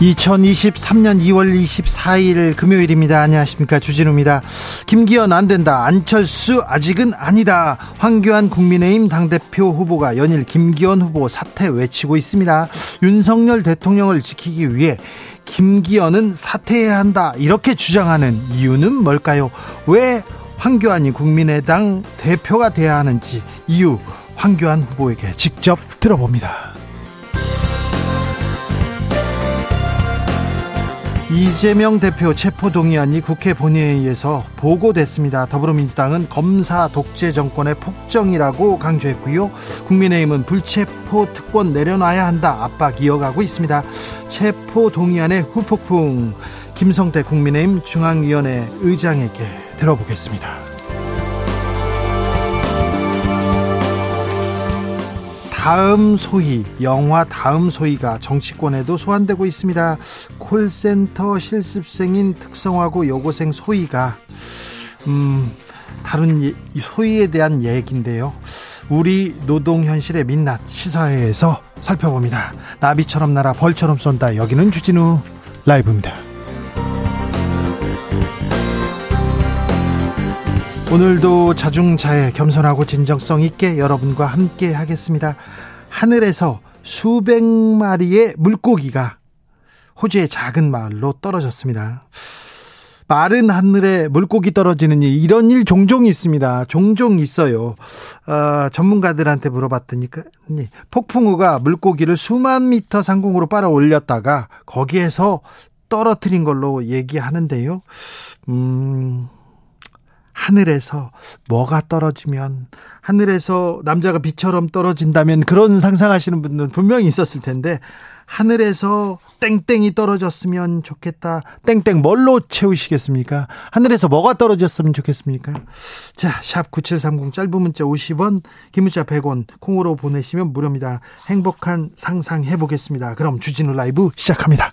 2023년 2월 24일 금요일입니다. 안녕하십니까. 주진우입니다. 김기현 안 된다. 안철수 아직은 아니다. 황교안 국민의힘 당대표 후보가 연일 김기현 후보 사퇴 외치고 있습니다. 윤석열 대통령을 지키기 위해 김기현은 사퇴해야 한다. 이렇게 주장하는 이유는 뭘까요? 왜 황교안이 국민의당 대표가 돼야 하는지 이유 황교안 후보에게 직접 들어봅니다. 이재명 대표 체포동의안이 국회 본회의에서 보고됐습니다. 더불어민주당은 검사 독재 정권의 폭정이라고 강조했고요. 국민의힘은 불체포 특권 내려놔야 한다 압박 이어가고 있습니다. 체포동의안의 후폭풍 김성태 국민의힘 중앙위원회 의장에게 들어보겠습니다. 다음 소위 영화 다음 소위가 정치권에도 소환되고 있습니다. 콜센터 실습생인 특성화고 여고생 소위가 음 다른 소위에 대한 얘기인데요. 우리 노동 현실의 민낯 시사회에서 살펴봅니다. 나비처럼 날아 벌처럼 쏜다. 여기는 주진우 라이브입니다. 오늘도 자중자애 겸손하고 진정성 있게 여러분과 함께 하겠습니다. 하늘에서 수백 마리의 물고기가 호주의 작은 마을로 떨어졌습니다. 마른 하늘에 물고기 떨어지는 일 이런 일 종종 있습니다. 종종 있어요. 어, 전문가들한테 물어봤더니 폭풍우가 물고기를 수만 미터 상공으로 빨아 올렸다가 거기에서 떨어뜨린 걸로 얘기하는데요. 음, 하늘에서 뭐가 떨어지면 하늘에서 남자가 비처럼 떨어진다면 그런 상상하시는 분들은 분명히 있었을 텐데 하늘에서 땡땡이 떨어졌으면 좋겠다. 땡땡 뭘로 채우시겠습니까? 하늘에서 뭐가 떨어졌으면 좋겠습니까? 자, 샵 9730 짧은 문자 50원, 긴 문자 100원 콩으로 보내시면 무료입니다. 행복한 상상 해 보겠습니다. 그럼 주진우 라이브 시작합니다.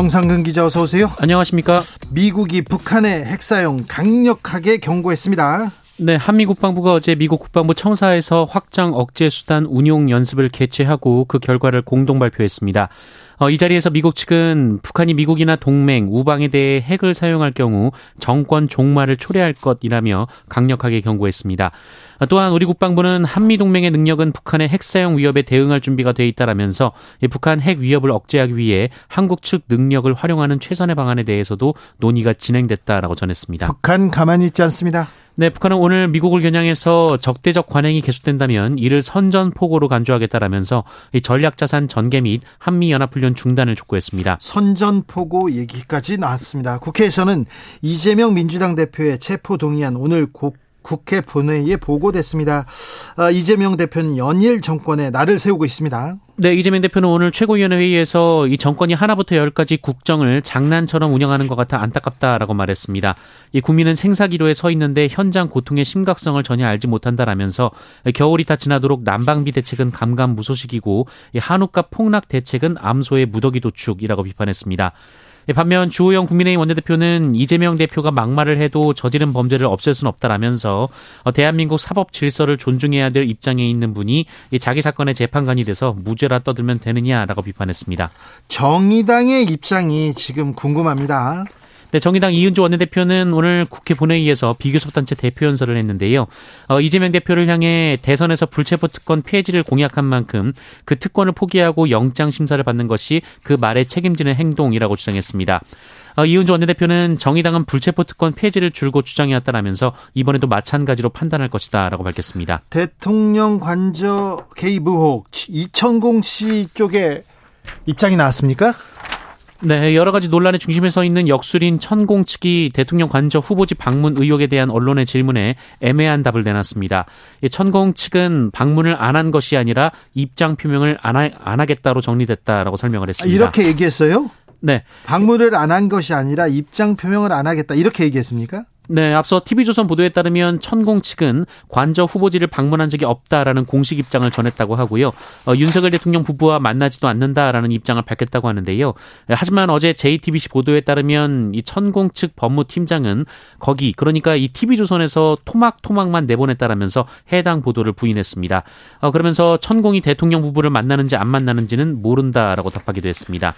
정상근 기자 어서 오세요. 안녕하십니까? 미국이 북한의 핵 사용 강력하게 경고했습니다. 네, 한미 국방부가 어제 미국 국방부 청사에서 확장 억제 수단 운용 연습을 개최하고 그 결과를 공동 발표했습니다. 어, 이 자리에서 미국 측은 북한이 미국이나 동맹, 우방에 대해 핵을 사용할 경우 정권 종말을 초래할 것이라며 강력하게 경고했습니다. 어, 또한 우리 국방부는 한미 동맹의 능력은 북한의 핵 사용 위협에 대응할 준비가 돼 있다라면서 북한 핵 위협을 억제하기 위해 한국 측 능력을 활용하는 최선의 방안에 대해서도 논의가 진행됐다라고 전했습니다. 북한 가만히 있지 않습니다. 네, 북한은 오늘 미국을 겨냥해서 적대적 관행이 계속된다면 이를 선전포고로 간주하겠다라면서 전략자산 전개 및 한미연합훈련 중단을 촉구했습니다. 선전포고 얘기까지 나왔습니다. 국회에서는 이재명 민주당 대표의 체포동의안 오늘 국 국회 본회의에 보고됐습니다. 아, 이재명 대표는 연일 정권에 날을 세우고 있습니다. 네, 이재명 대표는 오늘 최고위원회 회의에서 이 정권이 하나부터 열까지 국정을 장난처럼 운영하는 것 같아 안타깝다라고 말했습니다. 이 국민은 생사기로에 서 있는데 현장 고통의 심각성을 전혀 알지 못한다라면서 겨울이 다 지나도록 난방비 대책은 감감무소식이고 이 한우값 폭락 대책은 암소의 무더기 도축이라고 비판했습니다. 예, 반면 주호영 국민의힘 원내대표는 이재명 대표가 막말을 해도 저지른 범죄를 없앨 수는 없다라면서 어, 대한민국 사법 질서를 존중해야 될 입장에 있는 분이 자기 사건의 재판관이 돼서 무죄라 떠들면 되느냐라고 비판했습니다. 정의당의 입장이 지금 궁금합니다. 네, 정의당 이은주 원내대표는 오늘 국회 본회의에서 비교섭단체 대표 연설을 했는데요. 어, 이재명 대표를 향해 대선에서 불체포 특권 폐지를 공약한 만큼 그 특권을 포기하고 영장 심사를 받는 것이 그 말에 책임지는 행동이라고 주장했습니다. 어, 이은주 원내대표는 정의당은 불체포 특권 폐지를 줄곧 주장해왔다라면서 이번에도 마찬가지로 판단할 것이다라고 밝혔습니다. 대통령 관저 개입 의혹 이천공 씨 쪽에 입장이 나왔습니까? 네, 여러 가지 논란의 중심에 서 있는 역술인 천공 측이 대통령 관저 후보지 방문 의혹에 대한 언론의 질문에 애매한 답을 내놨습니다. 천공 측은 방문을 안 한 것이 아니라 입장 표명을 안, 하, 안 하겠다로 정리됐다라고 설명을 했습니다. 이렇게 얘기했어요? 네. 방문을 안 한 것이 아니라 입장 표명을 안 하겠다 이렇게 얘기했습니까? 네, 앞서 TV조선 보도에 따르면 천공 측은 관저 후보지를 방문한 적이 없다라는 공식 입장을 전했다고 하고요. 어, 윤석열 대통령 부부와 만나지도 않는다라는 입장을 밝혔다고 하는데요. 하지만 어제 JTBC 보도에 따르면 이 천공 측 법무팀장은 거기 그러니까 이 TV조선에서 토막토막만 내보냈다라면서 해당 보도를 부인했습니다. 어, 그러면서 천공이 대통령 부부를 만나는지 안 만나는지는 모른다라고 답하기도 했습니다.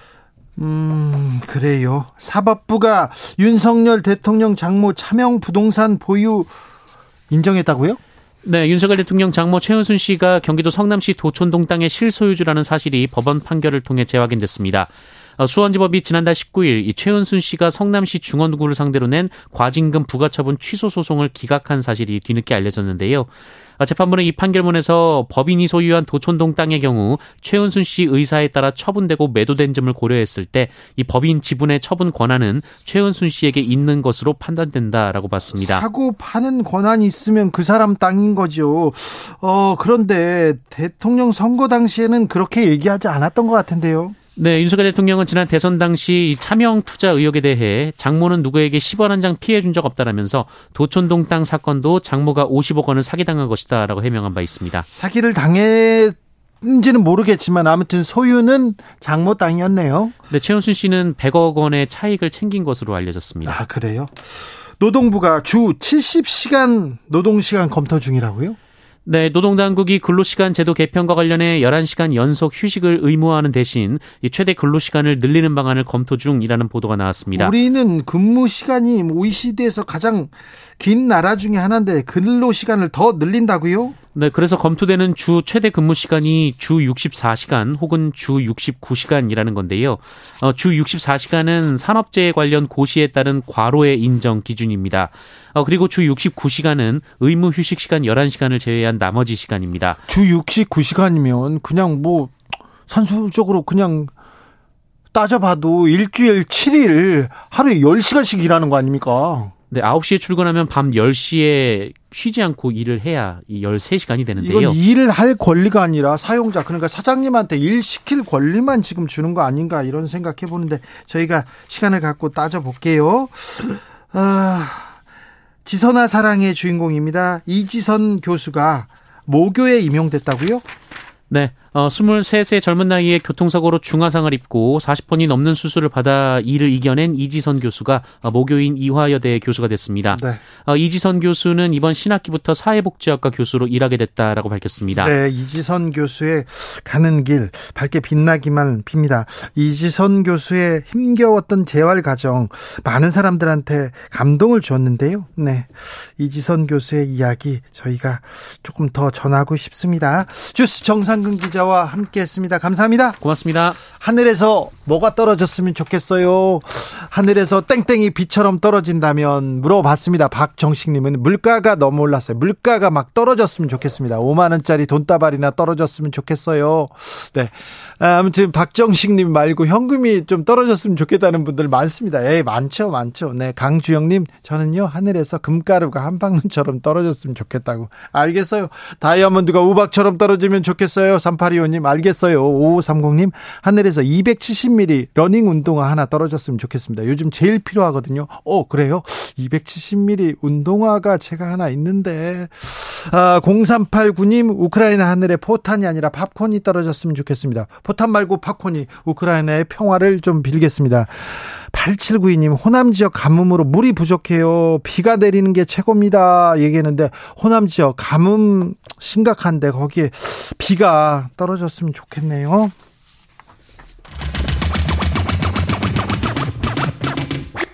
음, 그래요. 사법부가 윤석열 대통령 장모 차명 부동산 보유 인정했다고요? 네, 윤석열 대통령 장모 최은순 씨가 경기도 성남시 도촌동 땅의 실소유주라는 사실이 법원 판결을 통해 재확인됐습니다. 어, 수원지법이 지난달 19일 이 최은순 씨가 성남시 중원구를 상대로 낸 과징금 부과처분 취소 소송을 기각한 사실이 뒤늦게 알려졌는데요. 아, 재판부는 이 판결문에서 법인이 소유한 도촌동 땅의 경우 최은순 씨 의사에 따라 처분되고 매도된 점을 고려했을 때 이 법인 지분의 처분 권한은 최은순 씨에게 있는 것으로 판단된다라고 봤습니다. 사고 파는 권한이 있으면 그 사람 땅인 거죠. 어, 그런데 대통령 선거 당시에는 그렇게 얘기하지 않았던 것 같은데요. 네, 윤석열 대통령은 지난 대선 당시 차명 투자 의혹에 대해 장모는 누구에게 10원 한 장 피해 준 적 없다라면서 도촌동 땅 사건도 장모가 50억 원을 사기당한 것이다라고 해명한 바 있습니다. 사기를 당했는지는 모르겠지만 아무튼 소유는 장모 땅이었네요. 네, 최은순 씨는 100억 원의 차익을 챙긴 것으로 알려졌습니다. 아, 그래요? 노동부가 주 70시간 노동시간 검토 중이라고요? 네, 노동당국이 근로시간 제도 개편과 관련해 11시간 연속 휴식을 의무화하는 대신 최대 근로시간을 늘리는 방안을 검토 중이라는 보도가 나왔습니다. 우리는 근무 시간이 OECD에서 가장 긴 나라 중에 하나인데 근로 시간을 더 늘린다고요? 네, 그래서 검토되는 주 최대 근무 시간이 주 64시간 혹은 주 69시간이라는 건데요. 어, 주 64시간은 산업재해 관련 고시에 따른 과로의 인정 기준입니다. 어, 그리고 주 69시간은 의무 휴식 시간 11시간을 제외한 나머지 시간입니다. 주 69시간이면 그냥 뭐 산술적으로 그냥 따져봐도 일주일 7일 하루에 10시간씩 일하는 거 아닙니까? 네, 9시에 출근하면 밤 10시에 쉬지 않고 일을 해야 이 13시간이 되는데요. 이건 일을 할 권리가 아니라 사용자 그러니까 사장님한테 일 시킬 권리만 지금 주는 거 아닌가 이런 생각해 보는데 저희가 시간을 갖고 따져 볼게요. 아, 지선아 사랑의 주인공입니다. 이지선 교수가 모교에 임용됐다고요? 네. 어, 23세 젊은 나이에 교통사고로 중화상을 입고 40번이 넘는 수술을 받아 이를 이겨낸 이지선 교수가 어, 모교인 이화여대 교수가 됐습니다. 네. 어, 이지선 교수는 이번 신학기부터 사회복지학과 교수로 일하게 됐다라고 밝혔습니다. 네, 이지선 교수의 가는 길 밝게 빛나기만 빕니다. 이지선 교수의 힘겨웠던 재활 과정 많은 사람들한테 감동을 주었는데요. 네, 이지선 교수의 이야기 저희가 조금 더 전하고 싶습니다. 주스 정상근 기자 기자와 함께했습니다. 감사합니다. 고맙습니다. 하늘에서 뭐가 떨어졌으면 좋겠어요. 하늘에서 땡땡이 비처럼 떨어진다면 물어봤습니다. 박정식님은 물가가 너무 올랐어요. 물가가 막 떨어졌으면 좋겠습니다. 5만 원짜리 돈다발이나 떨어졌으면 좋겠어요. 네. 아, 아무튼 박정식님 말고 현금이 좀 떨어졌으면 좋겠다는 분들 많습니다. 예, 많죠, 많죠. 네, 강주영님 저는요 하늘에서 금가루가 함박눈처럼 떨어졌으면 좋겠다고. 알겠어요. 다이아몬드가 우박처럼 떨어지면 좋겠어요. 38 9825님, 알겠어요. 5530님, 하늘에서 270mm 러닝 운동화 하나 떨어졌으면 좋겠습니다. 요즘 제일 필요하거든요. 어, 그래요? 270mm 운동화가 제가 하나 있는데, 아, 0389님, 우크라이나 하늘에 포탄이 아니라 팝콘이 떨어졌으면 좋겠습니다. 포탄 말고 팝콘이 우크라이나의 평화를 좀 빌겠습니다. 8792님, 호남 지역 가뭄으로 물이 부족해요. 비가 내리는 게 최고입니다. 얘기했는데, 호남 지역 가뭄 심각한데, 거기에 비가 떨어졌으면 좋겠네요.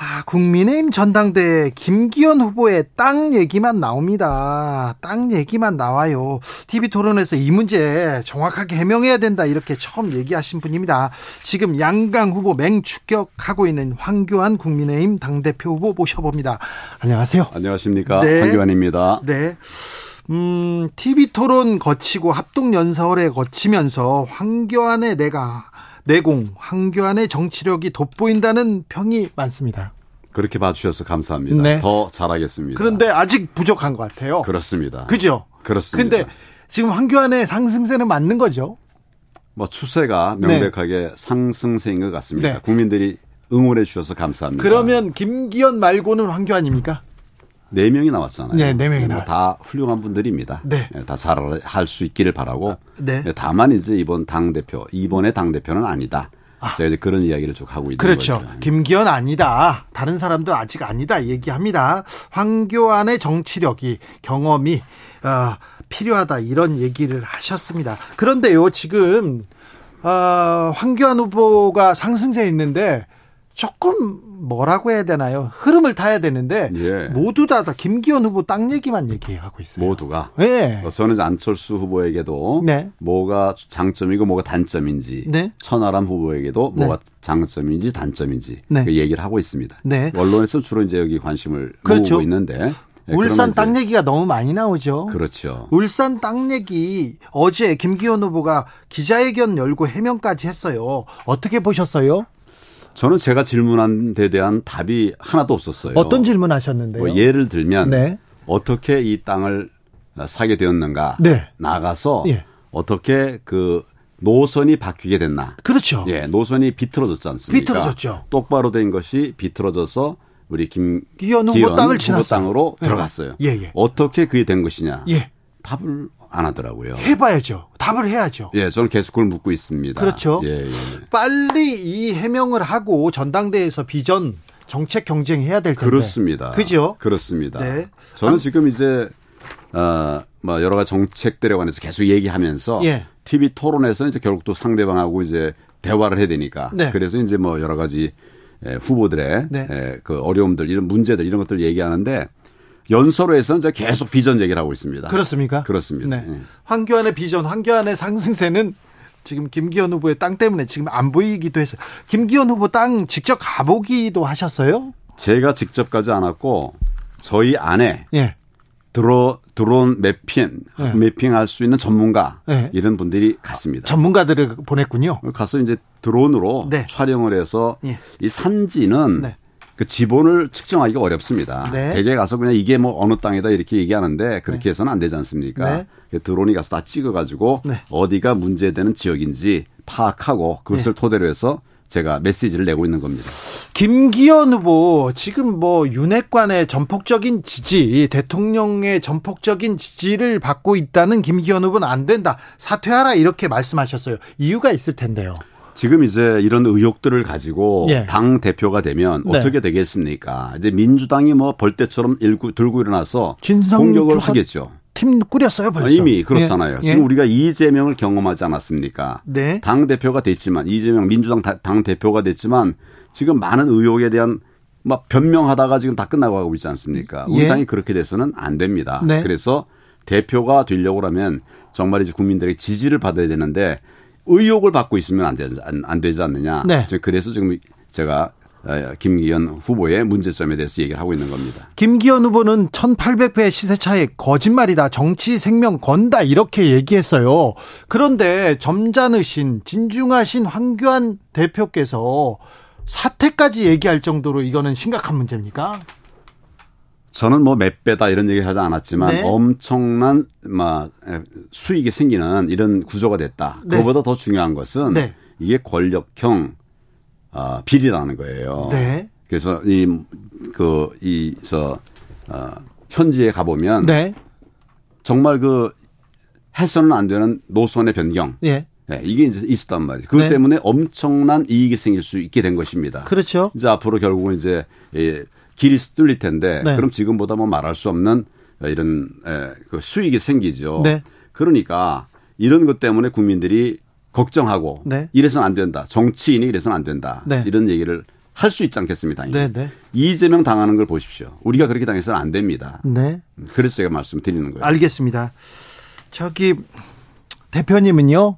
아, 국민의힘 전당대회 김기현 후보의 땅 얘기만 나옵니다. 땅 얘기만 나와요. TV 토론에서 이 문제 정확하게 해명해야 된다 이렇게 처음 얘기하신 분입니다. 지금 양강 후보 맹추격하고 있는 황교안 국민의힘 당대표 후보 모셔봅니다. 안녕하세요. 안녕하십니까. 네. 황교안입니다. 네. 음, TV 토론 거치고 합동연설에 거치면서 황교안의 내가 내공, 황교안의 정치력이 돋보인다는 평이 많습니다. 그렇게 봐주셔서 감사합니다. 네. 더 잘하겠습니다. 그런데 아직 부족한 것 같아요. 그렇습니다. 그죠? 그렇습니다. 근데 지금 황교안의 상승세는 맞는 거죠? 뭐 추세가 명백하게 상승세인 것 같습니다. 네. 국민들이 응원해 주셔서 감사합니다. 그러면 김기현 말고는 황교안입니까? 네 명이 나왔잖아요. 네, 네 명이 뭐 나왔- 다 훌륭한 분들입니다. 네. 다 잘할 수 있기를 바라고. 네. 다만 이제 이번 당 대표 이번의 당 대표는 아니다. 제가 이제 그런 이야기를 쭉 하고 있는 그렇죠. 거죠. 김기현 아니다. 다른 사람도 아직 아니다. 얘기합니다. 황교안의 정치력이 경험이 어, 필요하다 이런 얘기를 하셨습니다. 그런데요, 지금 어, 황교안 후보가 상승세에 있는데 조금 뭐라고 해야 되나요? 흐름을 타야 되는데 예. 모두 다, 다 김기현 후보 땅 얘기만 얘기하고 있어요. 모두가. 네. 어, 저는 안철수 후보에게도 네. 뭐가 장점이고 뭐가 단점인지 네. 천하람 후보에게도 네. 뭐가 장점인지 단점인지 네. 그 얘기를 하고 있습니다. 네. 언론에서 주로 이제 여기 관심을 그렇죠. 모으고 있는데 예, 울산 땅 얘기가 너무 많이 나오죠. 그렇죠. 울산 땅 얘기 어제 김기현 후보가 기자회견 열고 해명까지 했어요. 어떻게 보셨어요? 저는 제가 질문한 데 대한 답이 하나도 없었어요. 어떤 질문 하셨는데요? 뭐 예를 들면 네. 어떻게 이 땅을 사게 되었는가 네. 나가서 예. 어떻게 그 노선이 바뀌게 됐나 그렇죠. 예, 노선이 비틀어졌지 않습니까? 비틀어졌죠. 똑바로 된 것이 비틀어져서 우리 김 기현 후보 땅을 지났어요. 땅으로 예. 들어갔어요. 예, 예. 어떻게 그게 된 것이냐? 예. 답을 안 하더라고요. 해봐야죠. 답을 해야죠. 예, 저는 계속 그걸 묻고 있습니다. 그렇죠. 예, 예. 빨리 이 해명을 하고 전당대회에서 비전 정책 경쟁해야 될 텐데. 그렇습니다. 그죠? 그렇습니다. 네. 저는 지금 이제 어 뭐 여러 가지 정책들에 관해서 계속 얘기하면서 예. TV 토론에서 이제 결국 또 상대방하고 이제 대화를 해야 되니까 네. 그래서 이제 뭐 여러 가지 에, 후보들의 네. 에, 그 어려움들 이런 문제들 이런 것들 얘기하는데 연설에서는 이제 계속 비전 얘기를 하고 있습니다. 그렇습니까? 그렇습니다. 네. 예. 황교안의 비전, 황교안의 상승세는 지금 김기현 후보의 땅 때문에 지금 안 보이기도 했어요. 김기현 후보 땅 직접 가보기도 하셨어요? 제가 직접 가지 않았고 저희 안에 예. 드로 드론 매핑 네. 매핑할 수 있는 전문가 네. 이런 분들이 갔습니다. 전문가들을 보냈군요. 가서 이제 드론으로 네. 촬영을 해서 예. 이 산지는 네. 그 지본을 측정하기가 어렵습니다. 네. 대개 가서 그냥 이게 뭐 어느 땅이다 이렇게 얘기하는데 그렇게 해서는 안 되지 않습니까? 네. 그 드론이 가서 다 찍어가지고 네. 어디가 문제되는 지역인지 파악하고 그것을 네. 토대로 해서 제가 메시지를 내고 있는 겁니다. 김기현 후보 지금 뭐 윤핵관의 전폭적인 지지, 대통령의 전폭적인 지지를 받고 있다는 김기현 후보는 안 된다. 사퇴하라 이렇게 말씀하셨어요. 이유가 있을 텐데요. 지금 이제 이런 의혹들을 가지고 예. 당 대표가 되면 네. 어떻게 되겠습니까? 이제 민주당이 뭐 벌떼처럼 일구, 들고 일어나서 공격을 하겠죠. 팀 꾸렸어요 벌써. 아, 이미 그렇잖아요. 예. 지금 예. 우리가 이재명을 경험하지 않았습니까? 네. 당 대표가 됐지만 이재명 민주당 다- 당 대표가 됐지만 지금 많은 의혹에 대한 막 변명하다가 지금 다 끝나고 가고 있지 않습니까? 우리 예. 당이 그렇게 돼서는 안 됩니다. 네. 그래서 대표가 되려고 하면 정말 이제 국민들의 지지를 받아야 되는데 의혹을 받고 있으면 안 되지, 안, 안 되지 않느냐. 네. 그래서 지금 제가 어, 김기현 후보의 문제점에 대해서 얘기를 하고 있는 겁니다. 김기현 후보는 1800배 시세차에 거짓말이다. 정치 생명 건다. 이렇게 얘기했어요. 그런데 점잖으신 진중하신 황교안 대표께서 사퇴까지 얘기할 정도로 이거는 심각한 문제입니까? 저는 뭐 몇 배다 이런 얘기 하지 않았지만 네. 엄청난 막 수익이 생기는 이런 구조가 됐다. 네. 그거보다 더 중요한 것은 네. 이게 권력형 어, 비리라는 거예요. 네. 그래서 이 그 이 저 어, 현지에 가 보면 네. 정말 그 해서는 안 되는 노선의 변경. 예. 네, 이게 이제 있었단 말이에요. 그것 네. 때문에 엄청난 이익이 생길 수 있게 된 것입니다. 그렇죠. 이제 앞으로 결국은 이제 예, 길이 뚫릴 텐데 네. 그럼 지금보다 뭐 말할 수 없는 이런 에, 그 수익이 생기죠. 네. 그러니까 이런 것 때문에 국민들이 걱정하고 네. 이래서는 안 된다. 정치인이 이래서는 안 된다. 네. 이런 얘기를 할 수 있지 않겠습니까? 네, 네. 이재명 당하는 걸 보십시오. 우리가 그렇게 당해서는 안 됩니다. 네. 그래서 제가 말씀드리는 거예요. 알겠습니다. 저기 대표님은요.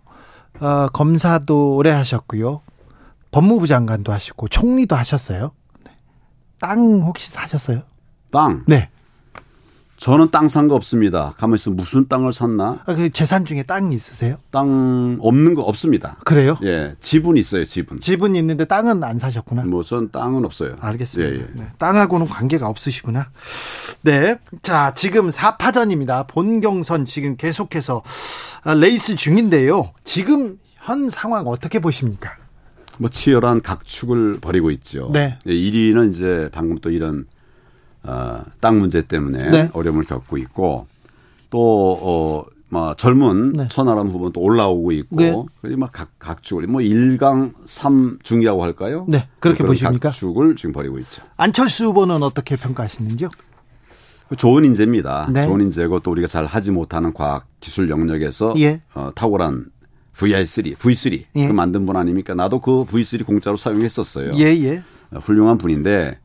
어, 검사도 오래 하셨고요. 법무부 장관도 하시고 총리도 하셨어요. 네. 땅 혹시 사셨어요? 땅. 네. 저는 땅 산 거 없습니다. 가만 있어 무슨 땅을 샀나? 아, 그 재산 중에 땅 있으세요? 땅 없는 거 없습니다. 그래요? 예, 지분 있어요, 지분. 집은 있는데 땅은 안 사셨구나. 뭐 전 땅은 없어요. 알겠습니다. 예, 예. 네, 땅하고는 관계가 없으시구나. 네. 자, 지금 4파전입니다. 본경선 지금 계속해서 아, 레이스 중인데요. 지금 현 상황 어떻게 보십니까? 뭐 치열한 각축을 벌이고 있죠. 네. 예, 1위는 이제 방금 또 이런 어, 땅 문제 때문에 네. 어려움을 겪고 있고 또 어, 뭐 젊은 네. 천하람 후보는 또 올라오고 있고 네. 그리고 막 각, 각축을 뭐 1강 3중이라고 할까요? 네, 그렇게 보십니까? 각축을 지금 벌이고 있죠. 안철수 후보는 어떻게 평가하시는지요? 좋은 인재입니다. 네. 좋은 인재고 또 우리가 잘 하지 못하는 과학 기술 영역에서 예. 어, 탁월한 VR3, V3 예. 그 만든 분 아닙니까? 나도 그 V3 공짜로 사용했었어요. 예, 예. 어, 훌륭한 분인데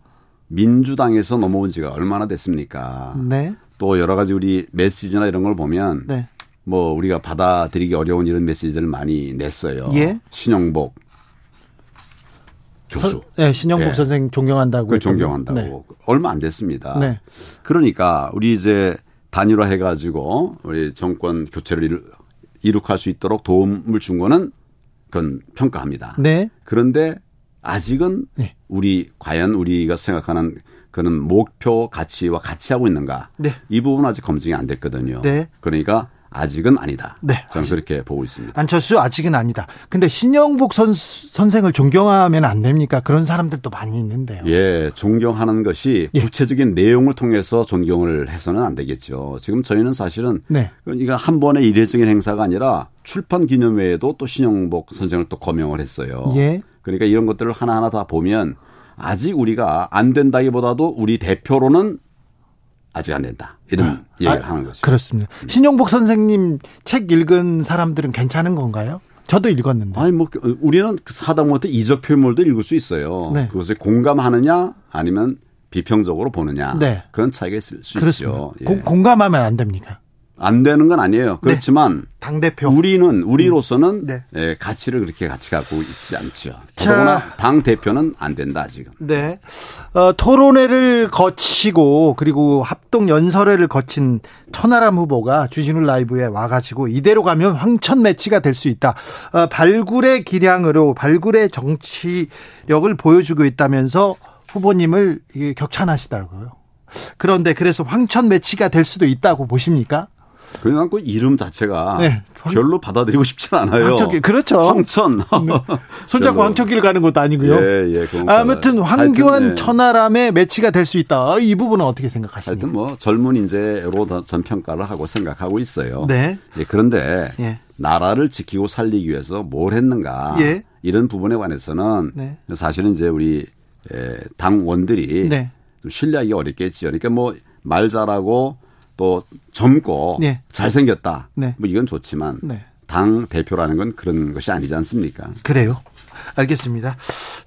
민주당에서 넘어온 지가 얼마나 됐습니까? 네. 또 여러 가지 우리 메시지나 이런 걸 보면 네. 뭐 우리가 받아들이기 어려운 이런 메시지들을 많이 냈어요. 예. 신영복 교수. 선- 네, 신영복 예. 선생 존경한다고. 거. 존경한다고. 네. 얼마 안 됐습니다. 네. 그러니까 우리 이제 단일화 해가지고 우리 정권 교체를 이룩할 수 있도록 도움을 준 거는 그건 평가합니다. 네. 그런데 아직은 네. 우리 과연 우리가 생각하는 그는 목표 가치와 같이 하고 있는가? 네. 이 부분은 아직 검증이 안 됐거든요. 네. 그러니까 아직은 아니다. 네. 저는 그렇게 보고 있습니다. 안철수 아직은 아니다. 근데 신영복 선, 선생을 존경하면 안 됩니까? 그런 사람들도 많이 있는데요. 예, 존경하는 것이 예. 구체적인 내용을 통해서 존경을 해서는 안 되겠죠. 지금 저희는 사실은 네. 그러니까 한 번의 일회적인 행사가 아니라 출판 기념회에도 또 신영복 선생을 또 거명을 했어요. 예. 그러니까 이런 것들을 하나하나 다 보면 아직 우리가 안 된다기보다도 우리 대표로는 아직 안 된다. 이런 얘기를 아, 하는 거죠. 그렇습니다. 신영복 선생님 책 읽은 사람들은 괜찮은 건가요? 저도 읽었는데. 아니 뭐 우리는 하다못해 이적 표현물도 읽을 수 있어요. 네. 그것에 공감하느냐 아니면 비평적으로 보느냐 네. 그런 차이가 있을 수 그렇습니다. 있죠. 예. 공- 공감하면 안 됩니까? 안 되는 건 아니에요. 그렇지만 당대표. 우리는 우리로서는 네. 예, 가치를 그렇게 같이 갖고 있지 않죠. 자. 더더구나 당 대표는 안 된다 지금. 네. 어, 토론회를 거치고 그리고 합동 연설회를 거친 천하람 후보가 주진우 라이브에 와가지고 이대로 가면 황천 매치가 될 수 있다. 어, 발굴의 기량으로 발굴의 정치력을 보여주고 있다면서 후보님을 격찬하시더라고요. 그런데 그래서 황천 매치가 될 수도 있다고 보십니까? 그냥 그 이름 자체가 네. 별로 받아들이고 싶진 않아요. 황천길 그렇죠. 황천. 손잡고 별로. 황천길 가는 것도 아니고요. 예, 예. 그건 아무튼 하여튼, 황교안 예. 천하람의 매치가 될 수 있다. 이 부분은 어떻게 생각하십니까? 하여튼 뭐 젊은 인재로 더전 평가를 하고 생각하고 있어요. 네. 예, 그런데 예. 나라를 지키고 살리기 위해서 뭘 했는가 예. 이런 부분에 관해서는 네. 사실은 이제 우리 에, 당원들이 네. 좀 신뢰하기 어렵겠지요. 그러니까 뭐 말 잘하고 또 젊고 네. 잘생겼다. 네. 뭐 이건 좋지만 네. 당 대표라는 건 그런 것이 아니지 않습니까? 그래요. 알겠습니다.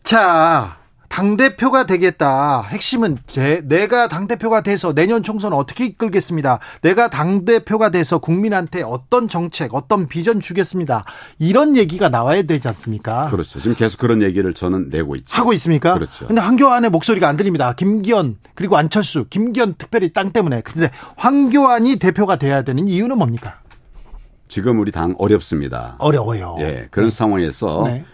자, 당대표가 되겠다. 핵심은 제, 내가 당대표가 돼서 내년 총선 어떻게 이끌겠습니다. 내가 당대표가 돼서 국민한테 어떤 정책, 어떤 비전 주겠습니다. 이런 얘기가 나와야 되지 않습니까? 그렇죠. 지금 계속 그런 얘기를 저는 내고 있죠. 하고 있습니까? 그렇죠. 근데 황교안의 목소리가 안 들립니다. 김기현, 그리고 안철수, 김기현 특별히 땅 때문에. 근데 황교안이 대표가 돼야 되는 이유는 뭡니까? 지금 우리 당 어렵습니다. 어려워요. 예. 그런 상황에서 네.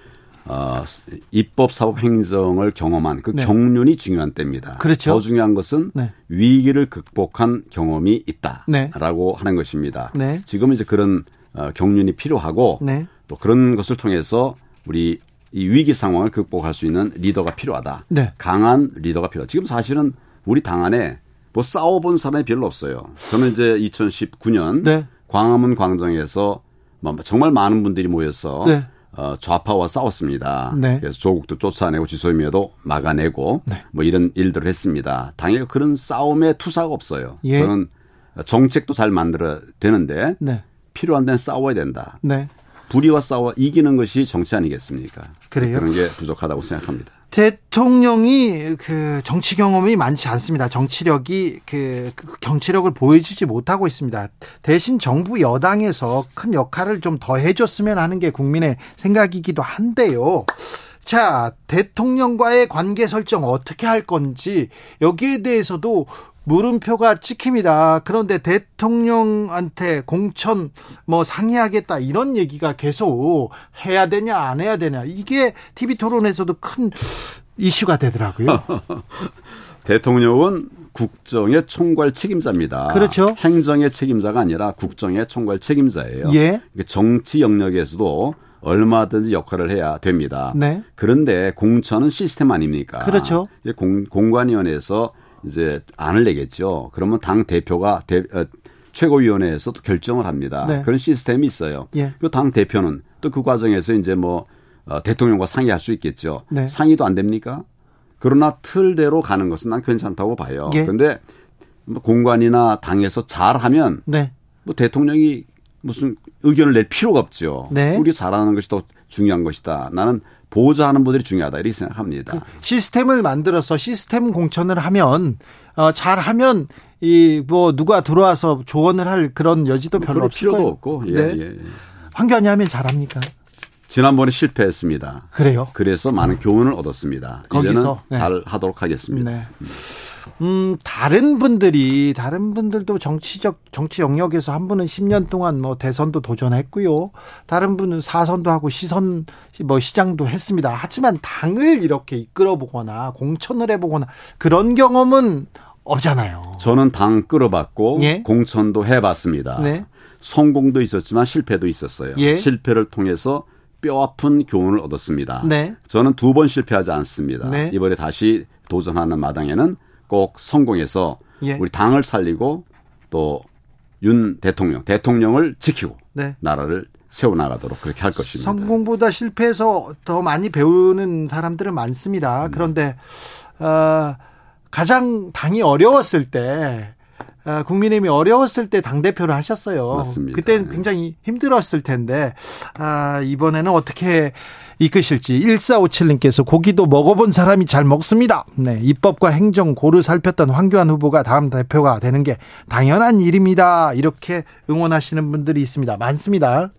어, 입법, 사법, 행정을 경험한 그 네. 경륜이 중요한 때입니다. 그렇죠. 더 중요한 것은 네. 위기를 극복한 경험이 네. 있다라고 하는 것입니다. 네. 지금 이제 그런 어, 경륜이 필요하고 네. 또 그런 것을 통해서 우리 이 위기 상황을 극복할 수 있는 리더가 필요하다. 네. 강한 리더가 필요하다. 지금 사실은 우리 당 안에 뭐 싸워본 사람이 별로 없어요. 저는 이제 2019년 네. 광화문 광장에서 뭐 정말 많은 분들이 모여서 네. 어, 좌파와 싸웠습니다. 네. 그래서 조국도 쫓아내고 지소미아도 막아내고 네. 뭐 이런 일들을 했습니다. 당에 그런 싸움에 투사가 없어요. 예. 저는 정책도 잘 만들어야 되는데 네. 필요한 데는 싸워야 된다. 네. 불의와 싸워 이기는 것이 정치 아니겠습니까? 그래요? 그런 게 부족하다고 생각합니다. 대통령이 그 정치 경험이 많지 않습니다. 정치력이 그, 그 정치력을 보여주지 못하고 있습니다. 대신 정부 여당에서 큰 역할을 좀 더 해줬으면 하는 게 국민의 생각이기도 한데요. 자, 대통령과의 관계 설정 어떻게 할 건지 여기에 대해서도 물음표가 찍힙니다. 그런데 대통령한테 공천 뭐 상의하겠다 이런 얘기가 계속 해야 되냐 안 해야 되냐 이게 TV 토론에서도 큰 이슈가 되더라고요. 대통령은 국정의 총괄 책임자입니다. 그렇죠. 행정의 책임자가 아니라 국정의 총괄 책임자예요. 예. 정치 영역에서도 얼마든지 역할을 해야 됩니다. 네. 그런데 공천은 시스템 아닙니까? 그렇죠. 공, 공관위원회에서 이제 안을 내겠죠. 그러면 당 대표가 대, 어, 최고위원회에서 또 결정을 합니다. 네. 그런 시스템이 있어요. 예. 그당 대표는 또 그 과정에서 이제 뭐 어, 대통령과 상의할 수 있겠죠. 네. 상의도 안 됩니까? 그러나 틀대로 가는 것은 난 괜찮다고 봐요. 예. 그런데 뭐 공관이나 당에서 잘하면 네. 뭐 대통령이 무슨 의견을 낼 필요가 없죠. 네. 우리 잘하는 것이 더 중요한 것이다. 나는 보좌하는 분들이 중요하다 이렇게 생각합니다. 시스템을 만들어서 시스템 공천을 하면 어, 잘하면 이 뭐 누가 들어와서 조언을 할 그런 여지도 별로 그럴 필요도 거예요. 없고 예, 네. 예. 황교안이 하면 잘합니까? 지난번에 실패했습니다. 그래요. 그래서 많은 교훈을 얻었습니다. 거기서? 이제는 네. 잘 하도록 하겠습니다. 네. 음, 다른 분들이, 다른 분들도 정치적, 정치 영역에서 한 분은 10년 동안 뭐 대선도 도전했고요. 다른 분은 사선도 하고 시선, 뭐 시장도 했습니다. 하지만 당을 이렇게 이끌어 보거나 공천을 해 보거나 그런 경험은 없잖아요. 저는 당 끌어봤고 예. 공천도 해봤습니다. 네. 성공도 있었지만 실패도 있었어요. 예. 실패를 통해서 뼈아픈 교훈을 얻었습니다. 네. 저는 두 번 실패하지 않습니다. 네. 이번에 다시 도전하는 마당에는 꼭 성공해서 예. 우리 당을 살리고 또 윤 대통령, 대통령을 지키고 네. 나라를 세워나가도록 그렇게 할 것입니다. 성공보다 실패해서 더 많이 배우는 사람들은 음. 많습니다. 그런데 어, 가장 당이 어려웠을 때 어, 국민의힘이 어려웠을 때 당 대표를 하셨어요. 맞습니다. 그때는 굉장히 힘들었을 텐데 아, 이번에는 어떻게 이끄실지 1457님께서 고기도 먹어본 사람이 잘 먹습니다. 네, 입법과 행정 고루 살폈던 황교안 후보가 다음 대표가 되는 게 당연한 일입니다. 이렇게 응원하시는 분들이 있습니다. 많습니다.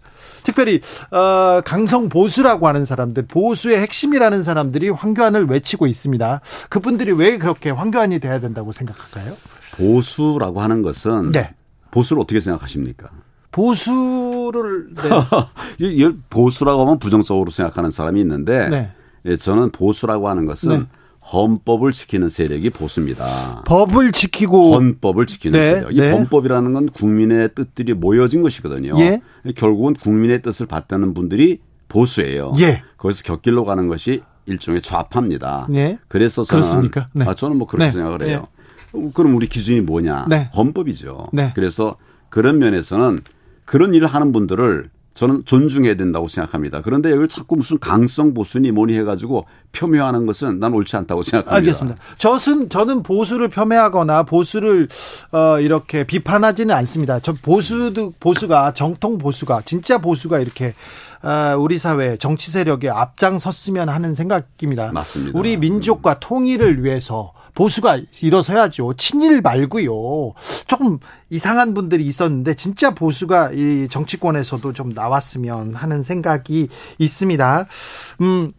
특별히 어, 강성 보수라고 하는 사람들, 보수의 핵심이라는 사람들이 황교안을 외치고 있습니다. 그분들이 왜 그렇게 황교안이 돼야 된다고 생각할까요? 보수라고 하는 것은 네. 보수를 어떻게 생각하십니까? 보수를 네. 보수라고 하면 부정적으로 생각하는 사람이 있는데 네. 예, 저는 보수라고 하는 것은 네. 헌법을 지키는 세력이 보수입니다. 법을 지키고 헌법을 지키는 네, 세력. 이 네. 헌법이라는 건 국민의 뜻들이 모여진 것이거든요. 예. 결국은 국민의 뜻을 받드는 분들이 보수예요. 예. 거기서 곁길로 가는 것이 일종의 좌파입니다. 예. 그래서 저는 그렇습니까? 네. 아, 저는 뭐 그렇게 네. 생각을 해요. 어, 그럼 우리 기준이 뭐냐? 네. 헌법이죠. 네. 그래서 그런 면에서는 그런 일을 하는 분들을 저는 존중해야 된다고 생각합니다. 그런데 여기를 자꾸 무슨 강성 보수니 뭐니 해가지고 폄훼하는 것은 난 옳지 않다고 생각합니다. 알겠습니다. 저는 저는 보수를 폄훼하거나 보수를 어 이렇게 비판하지는 않습니다. 저 보수도 보수가 정통 보수가 진짜 보수가 이렇게 어, 우리 사회 정치 세력에 앞장섰으면 하는 생각입니다. 맞습니다. 우리 민족과 통일을 위해서 보수가 일어서야죠. 친일 말고요. 조금 이상한 분들이 있었는데 진짜 보수가 이 정치권에서도 좀 나왔으면 하는 생각이 있습니다. 음.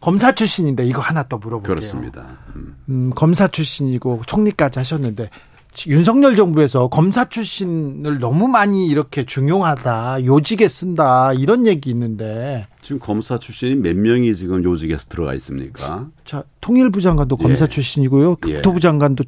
검사 출신인데 이거 하나 또 물어볼게요. 그렇습니다. 음. 음, 검사 출신이고 총리까지 하셨는데 윤석열 정부에서 검사 출신을 너무 많이 이렇게 중용하다, 요직에 쓴다, 이런 얘기 있는데. 지금 검사 출신이 몇 명이 지금 요직에서 들어가 있습니까? 자, 통일부 장관도 검사 예. 출신이고요. 예. 국토부 장관도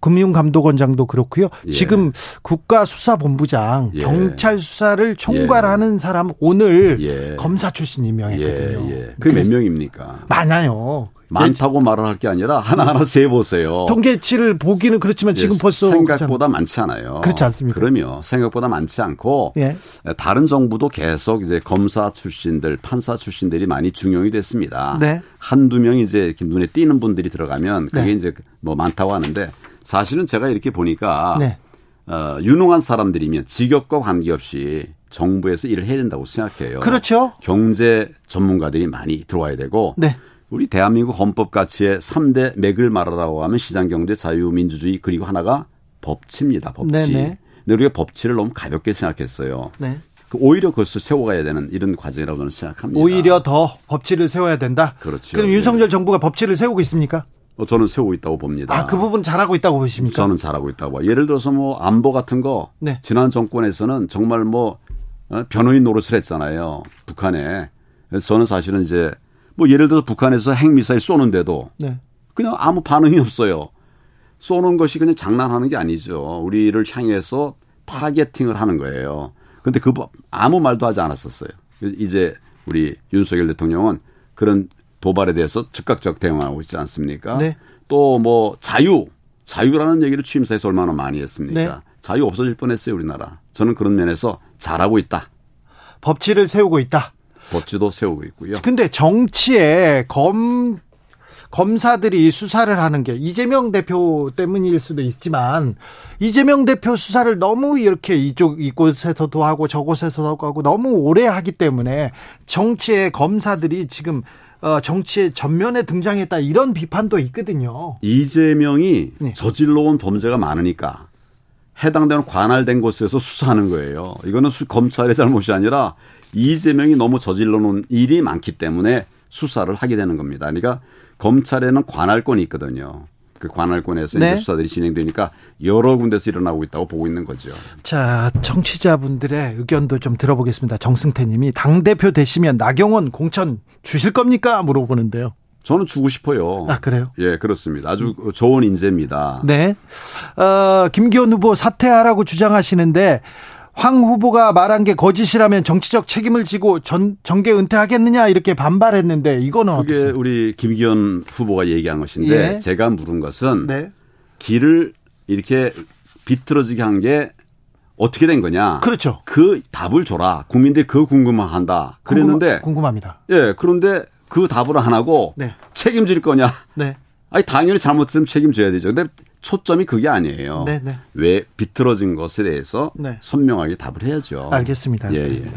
금융감독원장도 그렇고요. 예. 지금 국가수사본부장 예. 경찰 수사를 총괄하는 사람 오늘 예. 검사 출신 예, 임명했거든요. 예. 그게 몇 명입니까? 많아요. 많다고 말을 할 게 아니라 하나하나 세 보세요. 통계치를 보기는 그렇지만 지금 예, 벌써 생각보다 많지 않아요. 그렇지 않습니까? 그럼요. 생각보다 많지 않고 예. 다른 정부도 계속 이제 검사 출신들, 판사 출신들이 많이 중용이 됐습니다. 네. 한두 명 이제 이렇게 눈에 띄는 분들이 들어가면 그게 네. 이제 뭐 많다고 하는데 사실은 제가 이렇게 보니까 네. 어, 유능한 사람들이면 직업과 관계없이 정부에서 일을 해야 된다고 생각해요. 그렇죠. 경제 전문가들이 많이 들어와야 되고 네. 우리 대한민국 헌법 가치의 3대 맥을 말하라고 하면 시장 경제 자유 민주주의 그리고 하나가 법치입니다. 법치. 네네. 근데 우리가 법치를 너무 가볍게 생각했어요. 네. 그 오히려 그것을 세워가야 되는 이런 과정이라고 저는 생각합니다. 오히려 더 법치를 세워야 된다. 그렇죠. 그럼 네. 윤석열 정부가 법치를 세우고 있습니까? 어, 저는 세우고 있다고 봅니다. 아, 그 부분 잘하고 있다고 보십니까? 저는 잘하고 있다고. 예를 들어서 뭐 안보 같은 거 네. 지난 정권에서는 정말 뭐 어, 변호인 노릇을 했잖아요. 북한에. 저는 사실은 이제 뭐 예를 들어서 북한에서 핵미사일 쏘는데도 네. 그냥 아무 반응이 없어요. 쏘는 것이 그냥 장난하는 게 아니죠. 우리를 향해서 타겟팅을 하는 거예요. 근데 그 아무 말도 하지 않았었어요. 이제 우리 윤석열 대통령은 그런 도발에 대해서 즉각적 대응하고 있지 않습니까? 네. 또뭐 자유, 자유라는 얘기를 취임사에서 얼마나 많이 했습니까? 네. 자유 없어질 뻔했어요, 우리나라. 저는 그런 면에서 잘하고 있다. 법치를 세우고 있다. 법치도 세우고 있고요. 근데 정치에 검 검사들이 수사를 하는 게 이재명 대표 때문일 수도 있지만 이재명 대표 수사를 너무 이렇게 이쪽 이곳에서도 하고 저곳에서도 하고 너무 오래 하기 때문에 정치의 검사들이 지금 어 정치의 전면에 등장했다 이런 비판도 있거든요. 이재명이 네. 저질러 온 범죄가 많으니까 해당되는 관할된 곳에서 수사하는 거예요. 이거는 수- 검찰의 잘못이 아니라 이재명이 너무 저질러 놓은 일이 많기 때문에 수사를 하게 되는 겁니다. 그러니까 검찰에는 관할권이 있거든요. 그 관할권에서 네. 이제 수사들이 진행되니까 여러 군데서 일어나고 있다고 보고 있는 거죠. 자, 청취자분들의 의견도 좀 들어보겠습니다. 정승태 님이 당대표 되시면 나경원 공천 주실 겁니까? 물어보는데요. 저는 주고 싶어요. 아, 그래요? 예, 그렇습니다. 아주 좋은 인재입니다. 네. 어, 김기현 후보 사퇴하라고 주장하시는데 황 후보가 말한 게 거짓이라면 정치적 책임을 지고 전 정계 은퇴하겠느냐 이렇게 반발했는데 이거는 그게 어떠세요? 우리 김기현 후보가 얘기한 것인데 예. 제가 물은 것은 네. 길을 이렇게 비틀어지게 한 게 어떻게 된 거냐. 그렇죠. 그 답을 줘라. 국민들이 그 궁금해한다. 그랬는데 궁금, 합니다 예 그런데 그 답을 안 하고 네. 책임질 거냐. 네. 아니 당연히 잘못했으면 책임져야 되죠. 근데 초점이 그게 아니에요. 네, 네. 왜 비틀어진 것에 대해서 네. 선명하게 답을 해야죠. 알겠습니다. 예, 예.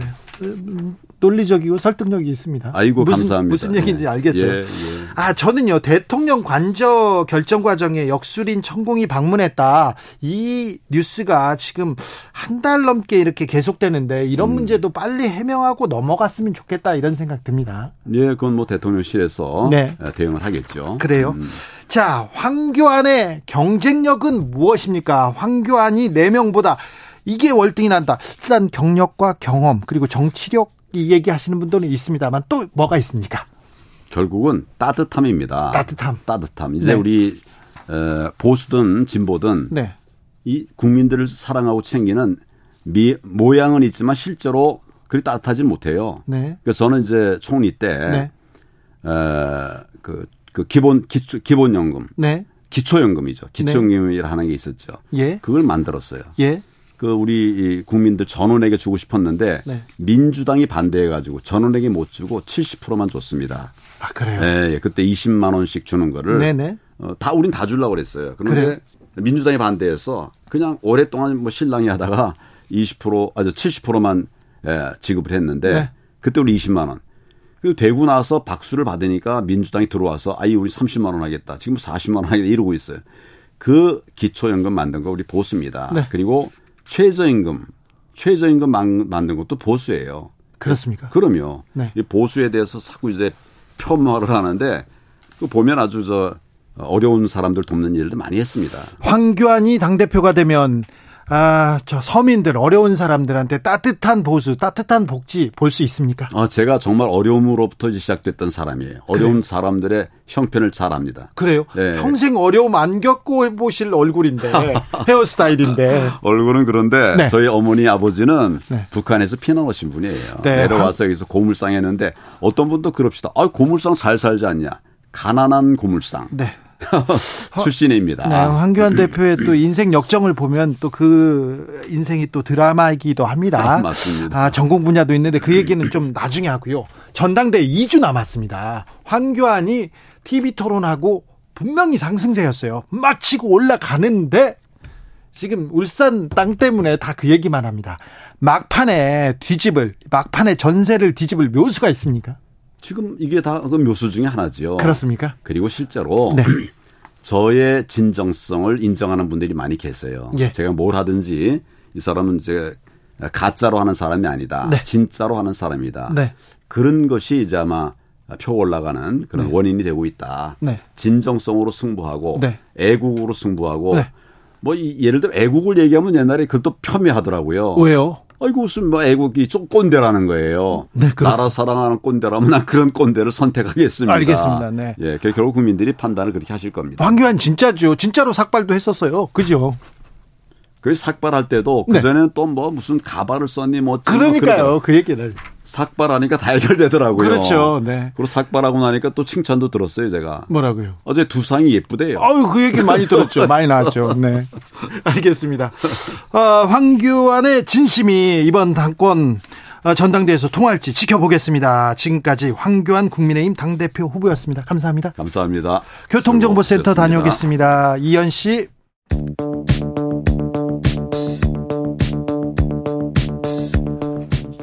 네. 음, 논리적이고 설득력이 있습니다. 아이고 무슨, 감사합니다. 무슨 얘기인지 예. 알겠어요. 예, 예. 아, 저는요, 대통령 관저 결정 과정에 역술인 천공이 방문했다. 이 뉴스가 지금 한 달 넘게 이렇게 계속되는데 음. 이런 문제도 빨리 해명하고 넘어갔으면 좋겠다 이런 생각 듭니다. 예, 그건 뭐 대통령실에서 네. 대응을 하겠죠. 그래요. 음. 자, 황교안의 경쟁력은 무엇입니까? 황교안이 4 명보다 이게 월등히 난다. 일단 경력과 경험 그리고 정치력 이 얘기하시는 분들은 있습니다만 또 뭐가 있습니까? 결국은 따뜻함입니다. 따뜻함. 따뜻함. 이제 네. 우리 어, 보수든 진보든 네. 이 국민들을 사랑하고 챙기는 미, 모양은 있지만 실제로 그리 따뜻하지 못해요. 네. 그래서 저는 이제 총리 때 네. 어, 그, 그 기본 기초, 기본연금, 네. 기초연금이죠. 기초연금이라 하는 게 있었죠. 예. 그걸 만들었어요. 예. 그 우리 이 국민들 전원에게 주고 싶었는데 네. 민주당이 반대해 가지고 전원에게 못 주고 70%만 줬습니다. 아 그래요. 예, 예. 그때 20만 원씩 주는 거를 네네. 어, 다 우린 다 주려고 그랬어요. 그런데 그래요? 민주당이 반대해서 그냥 오랫동안 뭐 신랑이 하다가 20% 아주 70%만 예, 지급을 했는데 네. 그때 우리 20만 원. 그 되고 나서 박수를 받으니까 민주당이 들어와서 아이 우리 30만 원 하겠다. 지금 40만 원 하겠다 이러고 있어요. 그 기초연금 만든 거 우리 보수입니다. 네. 그리고 최저임금 최저임금 만- 만든 것도 보수예요. 그렇습니까? 그럼요. 네. 이 보수에 대해서 자꾸 이제 폄하를 하는데 그 보면 아주 저 어려운 사람들 돕는 일도 많이 했습니다. 황교안이 당대표가 되면 아, 저 서민들 어려운 사람들한테 따뜻한 보수, 따뜻한 복지 볼 수 있습니까? 아, 제가 정말 어려움으로부터 시작됐던 사람이에요. 어려운 사람들의 형편을 잘 압니다. 그래요? 네. 평생 어려움 안 겪고 보실 얼굴인데 헤어스타일인데 얼굴은 그런데 네. 저희 어머니 아버지는 네. 북한에서 피난 오신 분이에요. 네. 내려와서 여기서 고물상 했는데 어떤 분도 그럽시다. 아, 고물상 잘 살지 않냐. 가난한 고물상 네. 출신입니다. 네, 황교안 대표의 또 인생 역정을 보면 또 그 인생이 또 드라마이기도 합니다. 맞습니다. 아, 전공 분야도 있는데 그 얘기는 좀 나중에 하고요. 전당대 2주 남았습니다. 황교안이 TV 토론하고 분명히 상승세였어요. 막 치고 올라가는데 지금 울산 땅 때문에 다 그 얘기만 합니다. 막판에 뒤집을 막판에 전세를 뒤집을 묘수가 있습니까? 지금 이게 다 그 묘수 중에 하나지요. 그렇습니까? 그리고 실제로 네. 저의 진정성을 인정하는 분들이 많이 계세요. 예. 제가 뭘 하든지 이 사람은 이제 가짜로 하는 사람이 아니다. 네. 진짜로 하는 사람이다. 네. 그런 것이 이제 아마 표 올라가는 그런 원인이 되고 있다. 네. 진정성으로 승부하고 네. 애국으로 승부하고 네. 뭐 이- 예를 들어 애국을 얘기하면 옛날에 그것도 폄훼하더라고요. 왜요? 아이고 무슨 뭐 애국이 좀 꼰대라는 거예요. 네. 나라 사랑하는 꼰대라면 난 그런 꼰대를 선택하겠습니다. 알겠습니다. 네. 예, 그 결국 국민들이 판단을 그렇게 하실 겁니다. 황교안 진짜죠. 진짜로 삭발도 했었어요. 그죠? 그 삭발할 때도 네. 그 전에는 또 뭐 무슨 가발을 썼니 뭐뭐 그러니까요. 그러더라고요. 그 얘기를. 삭발하니까 다 해결되더라고요. 그렇죠. 네. 그리고 삭발하고 나니까 또 칭찬도 들었어요, 제가. 뭐라고요? 어제 두상이 예쁘대요. 아유, 그 얘기 많이 들었죠. 많이 나왔죠. 네. 알겠습니다. 어, 황교안의 진심이 이번 당권 어, 전당대회에서 통할지 지켜보겠습니다. 지금까지 황교안 국민의힘 당대표 후보였습니다. 감사합니다. 감사합니다. 교통정보센터. 다녀오겠습니다. 이현 씨.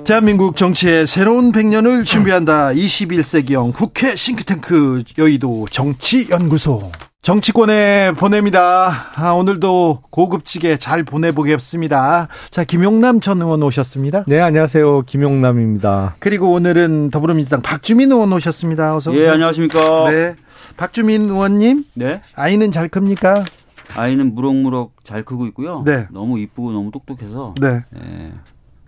대한민국 정치의 새로운 100년을 준비한다. 21세기형 국회 싱크탱크 여의도 정치연구소. 정치권에 보냅니다. 아, 오늘도 고급지게 잘 보내보겠습니다. 자, 김용남 전 의원 오셨습니다. 네, 안녕하세요. 김용남입니다. 그리고 오늘은 더불어민주당 박주민 의원 오셨습니다. 어서 오세요. 예, 안녕하십니까. 네. 박주민 의원님, 네. 아이는 잘 큽니까? 아이는 무럭무럭 잘 크고 있고요. 네. 너무 이쁘고 너무 똑똑해서 네. 예,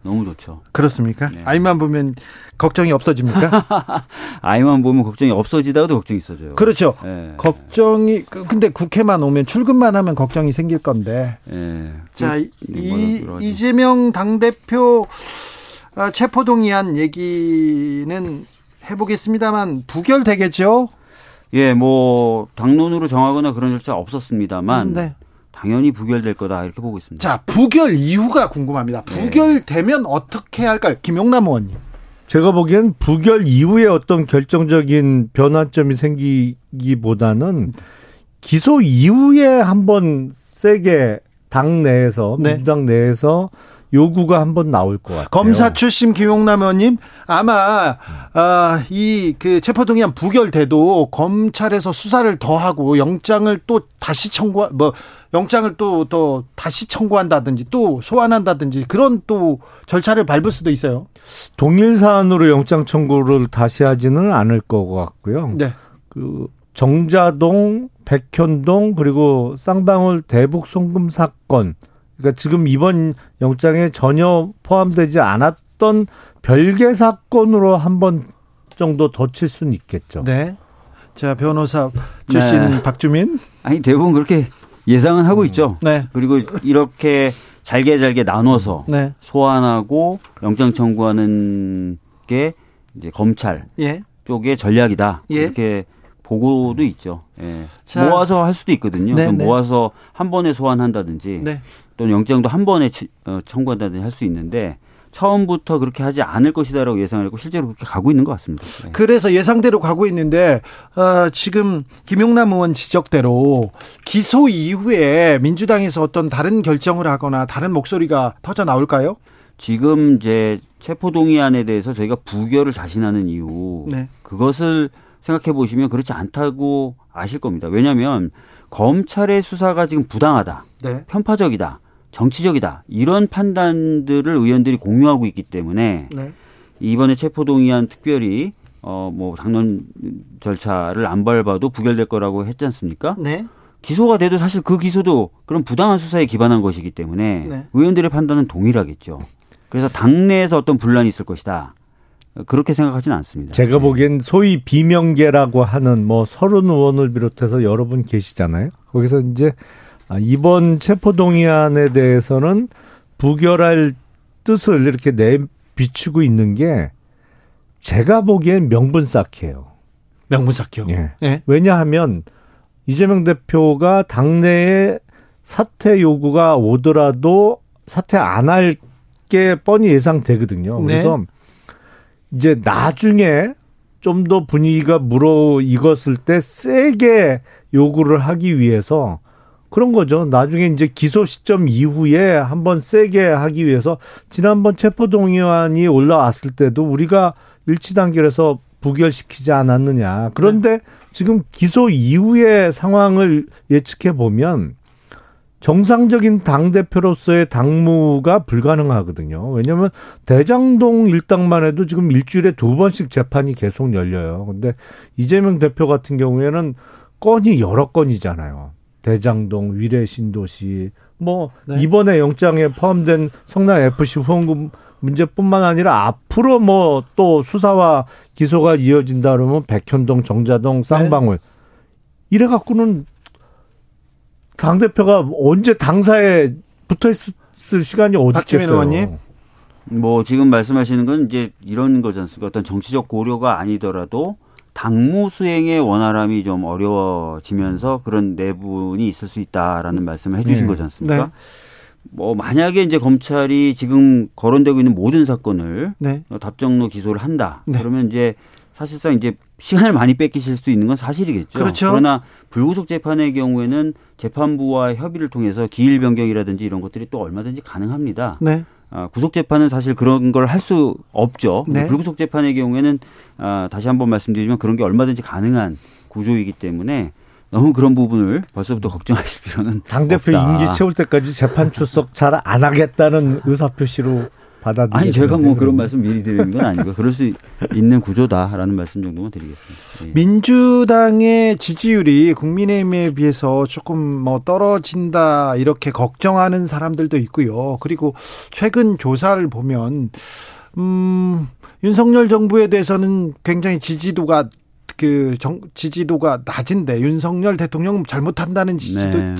너무 좋죠. 그렇습니까? 네. 아이만 보면 걱정이 없어집니까? 아이만 보면 걱정이 없어지다가도 걱정이 있어져요. 그렇죠. 예. 걱정이 그- 근데 국회만 오면 출근만 하면 걱정이 생길 건데. 예. 자, 이, 음, 뭐라 그러지? 이재명 당 대표 아, 체포동의안 얘기는 해보겠습니다만 부결되겠죠? 예, 뭐 당론으로 정하거나 그런 절차 없었습니다만 네. 당연히 부결될 거다 이렇게 보고 있습니다. 자, 부결 이유가 궁금합니다. 네. 부결되면 어떻게 할까요? 김용남 의원님. 제가 보기엔 부결 이후에 어떤 결정적인 변화점이 생기기보다는 기소 이후에 한번 세게 당 내에서 네. 민주당 내에서 요구가 한번 나올 것 같아요. 검사 출신 김용남 의원님 아마 아, 이 그 체포동의안 부결돼도 검찰에서 수사를 더 하고 영장을 또 다시 청구 뭐 영장을 또또 다시 청구한다든지 또 소환한다든지 그런 또 절차를 밟을 수도 있어요. 동일 사안으로 영장 청구를 다시 하지는 않을 것 같고요. 네. 그 정자동, 백현동 그리고 쌍방울 대북 송금 사건. 그러니까 지금 이번 영장에 전혀 포함되지 않았 던 별개 사건으로 한 번 정도 더 칠 수는 있겠죠. 네. 자, 변호사 출신 네. 박주민. 아니 대부분 그렇게 예상은 하고 있죠. 네. 그리고 이렇게 잘게 잘게 나눠서 네. 소환하고 영장 청구하는 게 이제 검찰 예. 쪽의 전략이다. 예. 이렇게 보고도 있죠. 예. 자. 모아서 할 수도 있거든요. 네, 좀 네. 모아서 한 번에 소환한다든지 네. 또는 영장도 한 번에 치- 어, 청구한다든지 할 수 있는데 처음부터 그렇게 하지 않을 것이다라고 예상을 했고 실제로 그렇게 가고 있는 것 같습니다. 네. 그래서 예상대로 가고 있는데 어, 지금 김용남 의원 지적대로 기소 이후에 민주당에서 어떤 다른 결정을 하거나 다른 목소리가 터져 나올까요? 지금 이제 체포동의안에 대해서 저희가 부결을 자신하는 이유 네. 그것을 생각해 보시면 그렇지 않다고 아실 겁니다. 왜냐하면 검찰의 수사가 지금 부당하다, 네. 편파적이다, 정치적이다 이런 판단들을 의원들이 공유하고 있기 때문에 네. 이번에 체포동의안 특별히 어 뭐 당론 절차를 안 밟아도 부결될 거라고 했지 않습니까? 네. 기소가 돼도 사실 그 기소도 그런 부당한 수사에 기반한 것이기 때문에 네. 의원들의 판단은 동일하겠죠. 그래서 당내에서 어떤 분란이 있을 것이다. 그렇게 생각하지는 않습니다. 제가 네. 보기엔 소위 비명계라고 하는 뭐 서른 의원을 비롯해서 여러 분 계시잖아요. 거기서 이제 아, 이번 체포동의안에 대해서는 부결할 뜻을 이렇게 내 비추고 있는 게 제가 보기엔 명분 쌓기예요. 명분삭혀. 예. 예. 왜냐하면 이재명 대표가 당내에 사퇴 요구가 오더라도 사퇴 안 할 게 뻔히 예상되거든요. 네. 그래서 이제 나중에 좀 더 분위기가 물어 익었을 때 세게 요구를 하기 위해서 그런 거죠. 나중에 이제 기소 시점 이후에 한번 세게 하기 위해서 지난번 체포동의안이 올라왔을 때도 우리가 일치단결해서 부결시키지 않았느냐. 그런데 지금 기소 이후의 상황을 예측해 보면 정상적인 당대표로서의 당무가 불가능하거든요. 왜냐하면 대장동 일당만 해도 지금 일주일에 두 번씩 재판이 계속 열려요. 근데 이재명 대표 같은 경우에는 건이 여러 건이잖아요. 대장동, 위례 신도시, 뭐 네. 이번에 영장에 포함된 성남 FC 후원금 문제뿐만 아니라 앞으로 뭐 또 수사와 기소가 이어진다 그러면 백현동, 정자동, 쌍방울 이래 갖고는 당 대표가 언제 당사에 붙어 있을 시간이 어디 있겠어요? 의원님. 뭐 지금 말씀하시는 건 이제 이런 거지 않습니까? 어떤 정치적 고려가 아니더라도 당무 수행의 원활함이 좀 어려워지면서 그런 내분이 있을 수 있다라는 말씀을 해주신 네. 거지 않습니까? 네. 뭐 만약에 이제 검찰이 지금 거론되고 있는 모든 사건을 네. 어, 답정로 기소를 한다. 네. 그러면 이제 사실상 이제 시간을 많이 뺏기실 수 있는 건 사실이겠죠. 그렇죠. 그러나 불구속 재판의 경우에는 재판부와 협의를 통해서 기일 변경이라든지 이런 것들이 또 얼마든지 가능합니다. 네. 아, 구속 재판은 사실 그런 걸 할 수 없죠. 네. 불구속 재판의 경우에는 아, 다시 한번 말씀드리지만 그런 게 얼마든지 가능한 구조이기 때문에 너무 그런 부분을 벌써부터 걱정하실 필요는 당 대표 없다. 임기 채울 때까지 재판 출석 잘 안 하겠다는 의사 표시로 받아들이는 아니 제가 뭐 그런 말씀 미리 드리는 건 아니고 그럴 수 있는 구조다라는 말씀 정도만 드리겠습니다. 예. 민주당의 지지율이 국민의힘에 비해서 조금 뭐 떨어진다 이렇게 걱정하는 사람들도 있고요. 그리고 최근 조사를 보면 음 윤석열 정부에 대해서는 굉장히 지지도가 그 정, 지지도가 낮은데 윤석열 대통령 잘못한다는 지지도 네.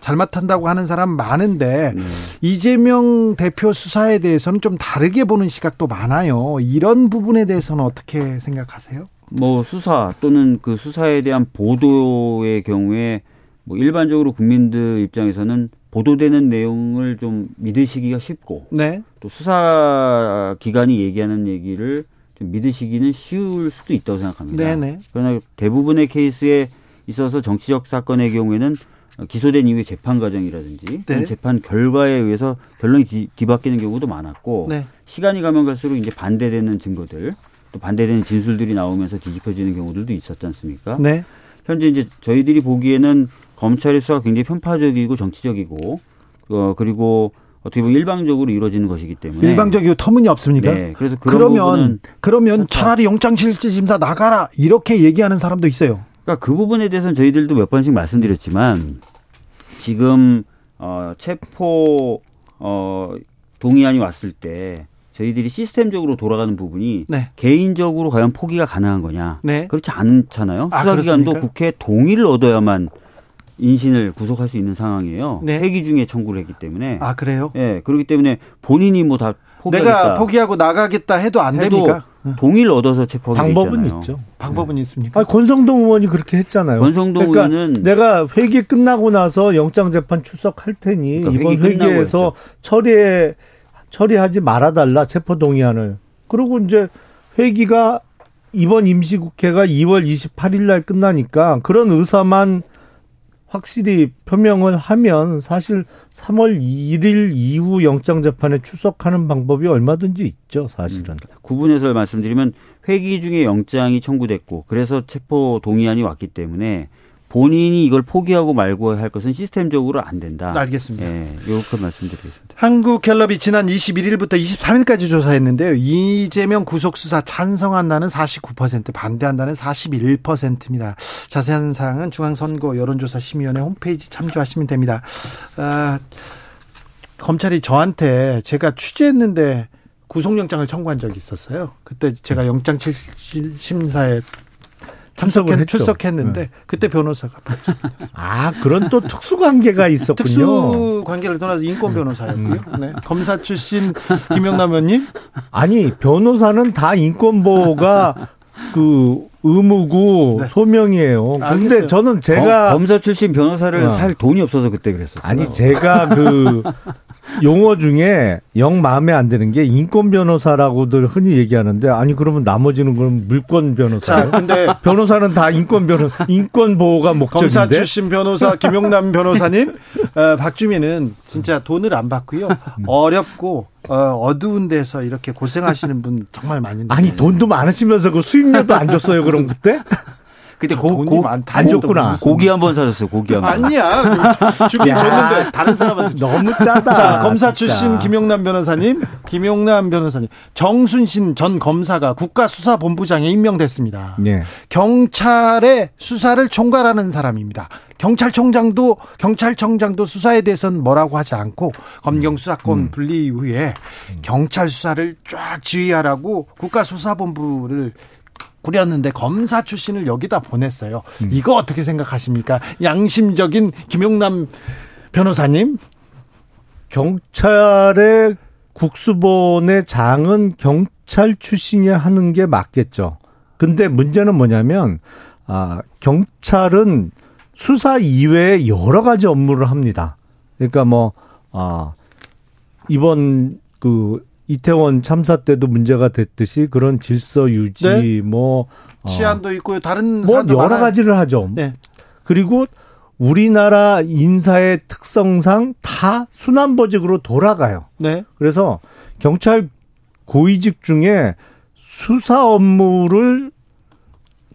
잘못한다고 하는 사람 많은데 네. 이재명 대표 수사에 대해서는 좀 다르게 보는 시각도 많아요. 이런 부분에 대해서는 어떻게 생각하세요? 뭐 수사 또는 그 수사에 대한 보도의 경우에 뭐 일반적으로 국민들 입장에서는 보도되는 내용을 좀 믿으시기가 쉽고 네. 또 수사 기관이 얘기하는 얘기를 좀 믿으시기는 쉬울 수도 있다고 생각합니다. 네네. 그러나 대부분의 케이스에 있어서 정치적 사건의 경우에는 기소된 이후의 재판 과정이라든지 네. 재판 결과에 의해서 결론이 뒤, 뒤바뀌는 경우도 많았고 네. 시간이 가면 갈수록 이제 반대되는 증거들 또 반대되는 진술들이 나오면서 뒤집혀지는 경우들도 있었지 않습니까? 네. 현재 이제 저희들이 보기에는 검찰의 수사가 굉장히 편파적이고 정치적이고 어 그리고 어떻게 보면 일방적으로 이루어지는 것이기 때문에 일방적이고 터무니없습니까? 네, 그래서 그런 그러면 그러면. 차라리 영장실질심사 나가라 이렇게 얘기하는 사람도 있어요. 그러니까 그 부분에 대해서는 저희들도 몇 번씩 말씀드렸지만 지금 어 체포 어 동의안이 왔을 때 저희들이 시스템적으로 돌아가는 부분이 네. 개인적으로 과연 포기가 가능한 거냐? 네. 그렇지 않잖아요. 아, 수사기관도 그렇습니까? 국회 동의를 얻어야만 인신을 구속할 수 있는 상황이에요. 네. 회기 중에 청구를 했기 때문에. 아 그래요? 예, 그렇기 때문에 본인이 뭐 다 포기하겠다. 내가 포기하고 나가겠다 해도 안 해도 됩니까? 동의를 얻어서 돼 방법은 있잖아요. 있죠. 방법은 있습니까? 아, 권성동 의원이 그렇게 했잖아요. 권성동 그러니까 의원은 내가 회기 끝나고 나서 영장 재판 출석할 테니 그러니까 이번 회기 회기에서. 처리해 처리하지 말아달라 체포 동의안을. 그리고 이제 회기가 이번 임시국회가 2월 28일 날 끝나니까 그런 의사만 확실히 표명을 하면 사실 3월 1일 이후 영장 재판에 출석하는 방법이 얼마든지 있죠, 사실은. 구분해서 말씀드리면 회기 중에 영장이 청구됐고 그래서 체포 동의안이 왔기 때문에 본인이 이걸 포기하고 말고 할 것은 시스템적으로 안 된다. 알겠습니다. 예, 이렇게 말씀드리겠습니다. 한국갤럽이 지난 21일부터 23일까지 조사했는데요. 이재명 구속수사 찬성한다는 49%, 반대한다는 41%입니다. 자세한 사항은 중앙선거 여론조사 심의위원회 홈페이지 참조하시면 됩니다. 아, 검찰이 저한테 제가 취재했는데 구속영장을 청구한 적이 있었어요. 그때 제가 영장 심사에 참석을 했죠. 출석했는데 그때 변호사가 아, 그런 또 특수 관계가 있었군요. 특수 관계를 떠나서 인권 변호사였고요. 네. 검사 출신 김영남 의원님 아니 변호사는 다 인권 보호가 그 의무고 네. 소명이에요. 근데 알겠어요. 저는 제가 검, 사 출신 변호사를 어. 살 돈이 없어서 그때 그랬었어요. 아니 제가 그 용어 중에 영 마음에 안 드는 게 인권 변호사라고들 흔히 얘기하는데 아니 그러면 나머지는 그럼 물권 변호사. 자, 근데 변호사는 다 인권 변호 인권 보호가 목적인데. 검사 출신 변호사 김용남 변호사님, 어, 박주민은 진짜 돈을 안 받고요. 어렵고 어, 어두운 데서 이렇게 고생하시는 분 정말 많은데. 아니 돈도 많으시면서 그 수입료도 안 줬어요 그럼 그때? 그때 고, 돈이 고, 많다. 안 줬구나. 고기 한 번 사줬어요. 고기 한 번. 아니야. 주긴 야. 줬는데 다른 사람한테 줬- 너무 짜다. 자, 검사 진짜. 출신 김용남 변호사님, 김용남 변호사님, 정순신 전 검사가 국가수사본부장에 임명됐습니다. 네. 경찰의 수사를 총괄하는 사람입니다. 경찰청장도 경찰청장도 수사에 대해서는 뭐라고 하지 않고 검경 수사권 분리 이후에 경찰 수사를 쫙 지휘하라고 국가수사본부를 꾸렸는데 검사 출신을 여기다 보냈어요. 이거 어떻게 생각하십니까? 양심적인 김용남 변호사님? 경찰의 국수본의 장은 경찰 출신이 하는 게 맞겠죠. 근데 문제는 뭐냐면 아 경찰은 수사 이외에 여러 가지 업무를 합니다. 그러니까 뭐 아, 이번 그 이태원 참사 때도 문제가 됐듯이 그런 질서 유지 네. 뭐 어, 치안도 있고 다른 뭐 여러 많아요. 가지를 하죠. 네. 그리고 우리나라 인사의 특성상 다 순환보직으로 돌아가요. 네. 그래서 경찰 고위직 중에 수사 업무를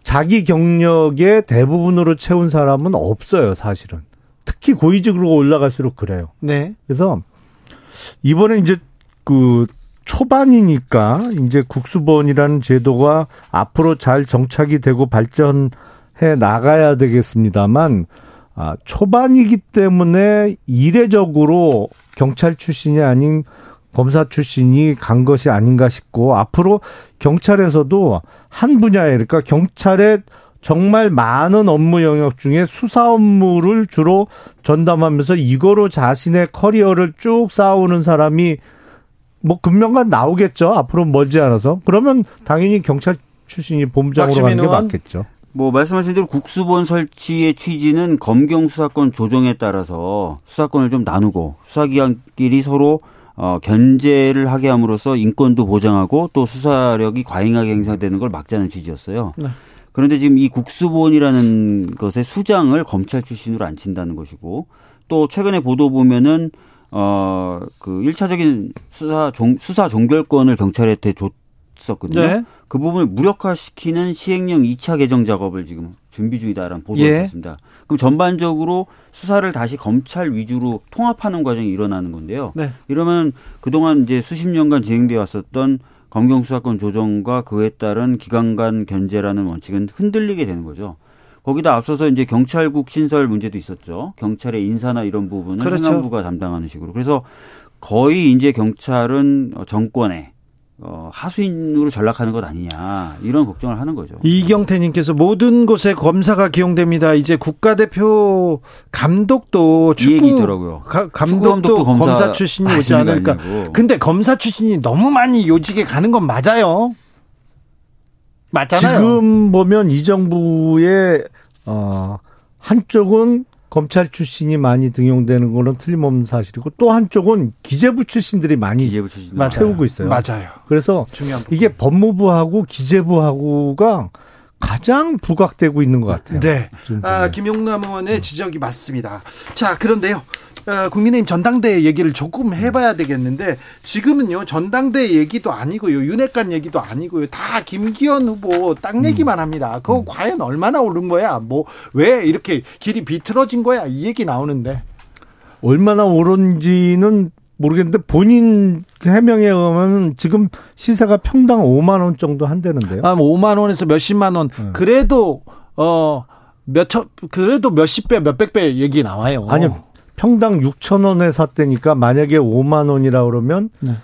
자기 경력의 대부분으로 채운 사람은 없어요, 사실은. 특히 고위직으로 올라갈수록 그래요. 네. 그래서 이번에 이제 그 초반이니까 이제 국수본이라는 제도가 앞으로 잘 정착이 되고 발전해 나가야 되겠습니다만 아, 초반이기 때문에 이례적으로 경찰 출신이 아닌 검사 출신이 간 것이 아닌가 싶고 앞으로 경찰에서도 한 분야에 그러니까 경찰의 정말 많은 업무 영역 중에 수사 업무를 주로 전담하면서 이거로 자신의 커리어를 쭉 쌓아오는 사람이 뭐 금명간 나오겠죠. 앞으로 멀지 않아서. 그러면 당연히 경찰 출신이 본부장으로 가는 게. 맞겠죠. 뭐 말씀하신 대로 국수본 설치의 취지는 검경 수사권 조정에 따라서 수사권을 좀 나누고 수사기관끼리 서로 어, 견제를 하게 함으로써 인권도 보장하고 또 수사력이 과잉하게 행사되는 걸 막자는 취지였어요. 네. 그런데 지금 이 국수본이라는 것의 수장을 검찰 출신으로 안 친다는 것이고 또 최근에 보도 보면은 어, 그 1차적인 수사 종, 수사 종결권을 경찰한테 줬었거든요. 네. 그 부분을 무력화시키는 시행령 2차 개정 작업을 지금 준비 중이다라는 보도가 예. 있습니다. 그럼 전반적으로 수사를 다시 검찰 위주로 통합하는 과정이 일어나는 건데요. 네. 이러면 그동안 이제 수십 년간 진행되어 왔었던 검경 수사권 조정과 그에 따른 기관 간 견제라는 원칙은 흔들리게 되는 거죠. 거기다 앞서서 이제 경찰국 신설 문제도 있었죠. 경찰의 인사나 이런 부분을 그렇죠. 행안부가 담당하는 식으로. 그래서 거의 이제 경찰은 정권에 어, 하수인으로 전락하는 것 아니냐 이런 걱정을 하는 거죠. 이경태님께서 모든 곳에 검사가 기용됩니다. 이제 국가대표 감독도 이 축구 축구 감독도 검사, 검사 출신이 오지 않을까. 아니고. 근데 검사 출신이 너무 많이 요직에 가는 건 맞아요. 맞잖아요. 지금 보면 이 정부의 어 한쪽은 검찰 출신이 많이 등용되는 거는 틀림없는 사실이고 또 한쪽은 기재부 출신들이 많이 기재부 출신 맞아요. 채우고 있어요. 맞아요. 그래서 중요한 부분. 이게 법무부하고 기재부하고가 가장 부각되고 있는 것 같아요. 네. 아. 김용남 의원의 지적이 맞습니다. 자, 그런데요. 어, 국민의힘 전당대회 얘기를 조금 해봐야 되겠는데 지금은요 전당대회 얘기도 아니고요 윤핵관 얘기도 아니고요 다 김기현 후보 땅 얘기만 합니다. 그거 과연 얼마나 오른 거야? 뭐 왜 이렇게 길이 비틀어진 거야? 이 얘기 나오는데 얼마나 오른지는 모르겠는데 본인 해명에 의하면 지금 시세가 평당 5만 원 정도 한다는데요. 아, 5만 원에서 몇십만 원 네. 그래도 어 몇천 그래도 몇십 배 몇백 배 얘기 나와요. 아니 평당 6천 원에 샀다니까 만약에 5만 원이라 그러면 네.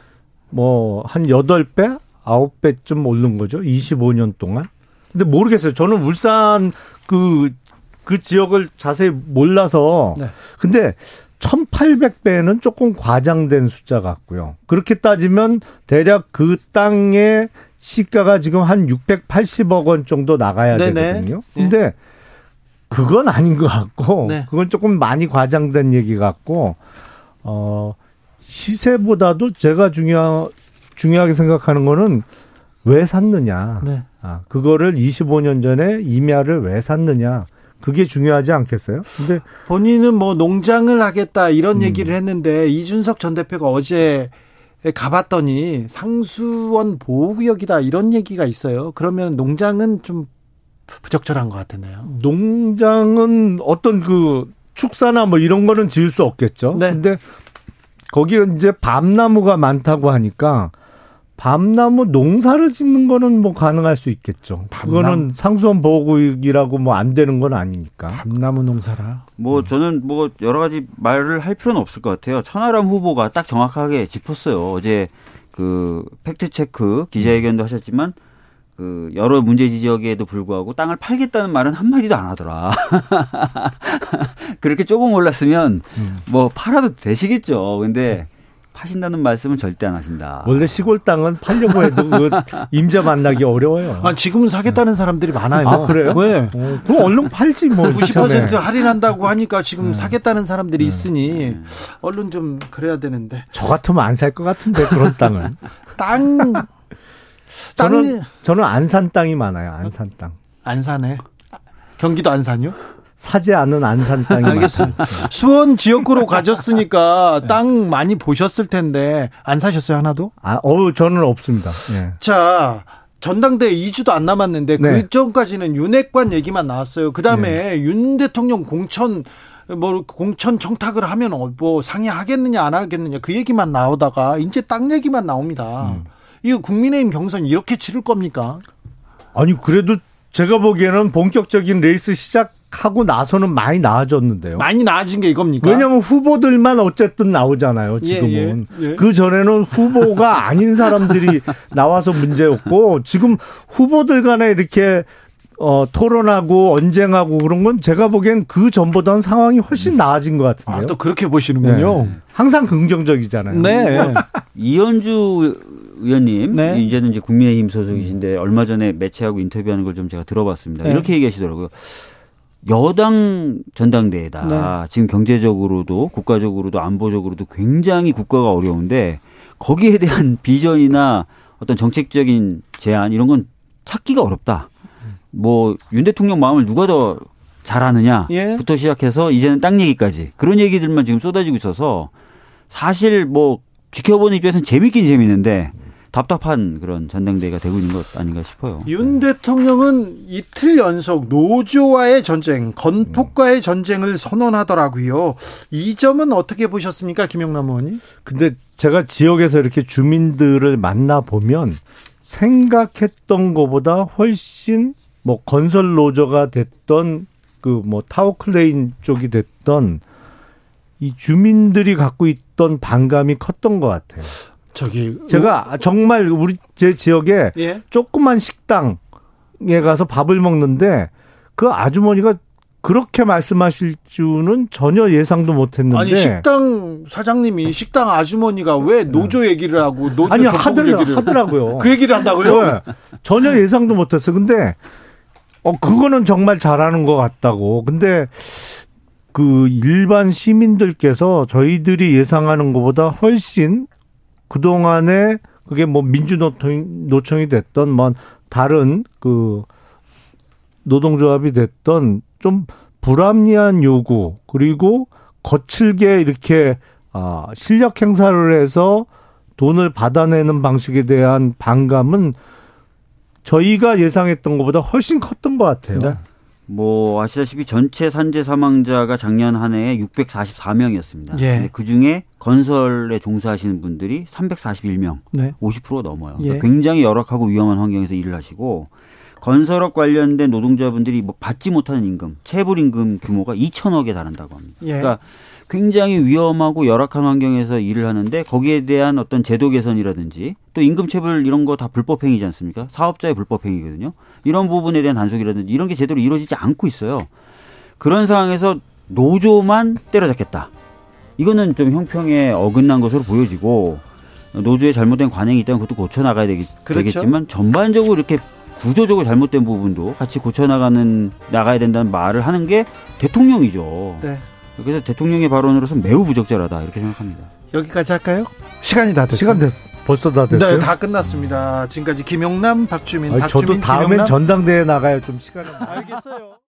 뭐한 8배, 9배쯤 오른 거죠. 25년 동안. 근데 모르겠어요. 저는 울산 그, 그 지역을 자세히 몰라서. 네. 근데 1800배는 조금 과장된 숫자 같고요. 그렇게 따지면 대략 그 땅의 시가가 지금 한 680억 원 정도 나가야 네네. 되거든요. 근데 그건 아닌 것 같고 네. 그건 조금 많이 과장된 얘기 같고 어 시세보다도 제가 중요 중요하게 생각하는 거는 왜 샀느냐. 네. 아, 그거를 25년 전에 임야를 왜 샀느냐. 그게 중요하지 않겠어요? 근데 본인은 뭐 농장을 하겠다 음. 이런 얘기를 했는데 이준석 전 대표가 어제 가봤더니 상수원 보호구역이다 이런 얘기가 있어요. 그러면 농장은 좀 부적절한 것 같았네요. 농장은 어떤 그 축사나 뭐 이런 거는 지을 수 없겠죠. 네. 근데 거기에 이제 밤나무가 많다고 하니까 밤나무 농사를 짓는 거는 뭐 가능할 수 있겠죠. 밤나무? 그거는 상수원 보호구역이라고 뭐 안 되는 건 아니니까. 밤나무 농사라. 뭐 저는 뭐 여러 가지 말을 할 필요는 없을 것 같아요. 천하람 후보가 딱 정확하게 짚었어요. 어제 그 팩트 체크 기자회견도 하셨지만 그 여러 문제 지적에도 불구하고 땅을 팔겠다는 말은 한 마디도 안 하더라. 그렇게 조금 올랐으면 뭐 팔아도 되시겠죠. 근데 파신다는 말씀은 절대 안 하신다. 원래 시골 땅은 팔려고 해도 그 임자 만나기 어려워요. 아, 지금은 사겠다는 사람들이 많아요. 아, 그래요? 왜? 어, 그럼 얼른 팔지 뭐. 90% 이참에. 할인한다고 하니까 지금 사겠다는 사람들이 네. 있으니 얼른 좀 그래야 되는데 저 같으면 안 살 것 같은데 그런 땅은. 땅 땅 저는 저는 안산 땅이 많아요. 안산 땅. 안산에 경기도 안산요? 사지 않은 안산 땅이 알겠습니다. 수원 지역구로 가졌으니까 땅 많이 보셨을 텐데 안 사셨어요 하나도? 아, 어, 저는 없습니다. 예. 자 전당대회 2주도 안 남았는데 네. 그 전까지는 윤핵관 얘기만 나왔어요. 그 다음에 윤 대통령 공천 뭐 공천 청탁을 하면 어, 뭐 상의하겠느냐 안 하겠느냐 그 얘기만 나오다가 이제 땅 얘기만 나옵니다. 음. 이거 국민의힘 경선 이렇게 치를 겁니까? 아니 그래도 제가 보기에는 본격적인 레이스 시작 하고 나서는 많이 나아졌는데요. 많이 나아진 게 이겁니까? 왜냐하면 후보들만 어쨌든 나오잖아요. 예, 지금은 예, 예. 그 전에는 후보가 아닌 사람들이 나와서 문제였고 지금 후보들 간에 이렇게 어, 토론하고 언쟁하고 그런 건 제가 보기엔 그 전보다는 상황이 훨씬 나아진 것 같은데요. 아, 또 그렇게 보시는군요. 네. 항상 긍정적이잖아요. 네. 이현주 의원님 네. 이제는 이제 국민의힘 소속이신데 얼마 전에 매체하고 인터뷰하는 걸 좀 제가 들어봤습니다. 네. 이렇게 얘기하시더라고요. 여당 전당대회다. 네. 지금 경제적으로도 국가적으로도 안보적으로도 굉장히 국가가 어려운데 거기에 대한 비전이나 어떤 정책적인 제안 이런 건 찾기가 어렵다. 뭐 윤 대통령 마음을 누가 더 잘하느냐부터 예. 시작해서 이제는 땅 얘기까지 그런 얘기들만 지금 쏟아지고 있어서 사실 뭐 지켜보는 입장에서는 재밌긴 재밌는데 답답한 그런 전당대회가 되고 있는 것 아닌가 싶어요. 윤 대통령은 이틀 연속 노조와의 전쟁, 건폭과의 전쟁을 선언하더라고요. 이 점은 어떻게 보셨습니까, 김영남 의원님? 근데 제가 지역에서 이렇게 주민들을 만나 보면 생각했던 것보다 훨씬 뭐 건설 노조가 됐던 그 뭐 타워크레인 쪽이 됐던 이 주민들이 갖고 있던 반감이 컸던 것 같아요. 저기 제가 정말 우리 제 지역에 예. 조그만 식당에 가서 밥을 먹는데 그 아주머니가 그렇게 말씀하실 줄은 전혀 예상도 못했는데 아니 식당 사장님이 식당 아주머니가 왜 노조 얘기를 하고 노조 아니 하들, 얘기를 하더라고요. 그 얘기를 한다고요? 네. 전혀 예상도 못했어. 근데 어 그거는 정말 잘하는 것 같다고. 근데 그 일반 시민들께서 저희들이 예상하는 것보다 훨씬 그 동안에 그게 뭐 민주노총 노총이 됐던 뭐 다른 그 노동조합이 됐던 좀 불합리한 요구 그리고 거칠게 이렇게 아 실력 행사를 해서 돈을 받아내는 방식에 대한 반감은 저희가 예상했던 것보다 훨씬 컸던 것 같아요. 네. 뭐 아시다시피 전체 산재 사망자가 작년 한 해에 644명이었습니다. 예. 그 중에 건설에 종사하시는 분들이 341명, 네. 50% 넘어요. 예. 그러니까 굉장히 열악하고 위험한 환경에서 일을 하시고 건설업 관련된 노동자분들이 뭐 받지 못하는 임금, 체불 임금 규모가 2천억에 달한다고 합니다. 예. 그러니까 굉장히 위험하고 열악한 환경에서 일을 하는데 거기에 대한 어떤 제도 개선이라든지 또 임금 체불 이런 거 다 불법 행위지 않습니까? 사업자의 불법 행위거든요. 이런 부분에 대한 단속이라든지 이런 게 제대로 이루어지지 않고 있어요. 그런 상황에서 노조만 때려잡겠다. 이거는 좀 형평에 어긋난 것으로 보여지고 노조의 잘못된 관행이 있다면 그것도 고쳐 나가야 되겠, 그렇죠. 지만 전반적으로 이렇게 구조적으로 잘못된 부분도 같이 고쳐 나가는 나가야 된다는 말을 하는 게 대통령이죠. 네. 그래서 대통령의 발언으로서 매우 부적절하다 이렇게 생각합니다. 여기까지 할까요? 시간이 다 됐어요. 시간 됐, 벌써 다 됐어요. 네, 다 끝났습니다. 지금까지 김용남, 박주민, 아니, 박주민, 저도 다음엔 김용남. 전당대회 나가요. 좀 시간을. 알겠어요.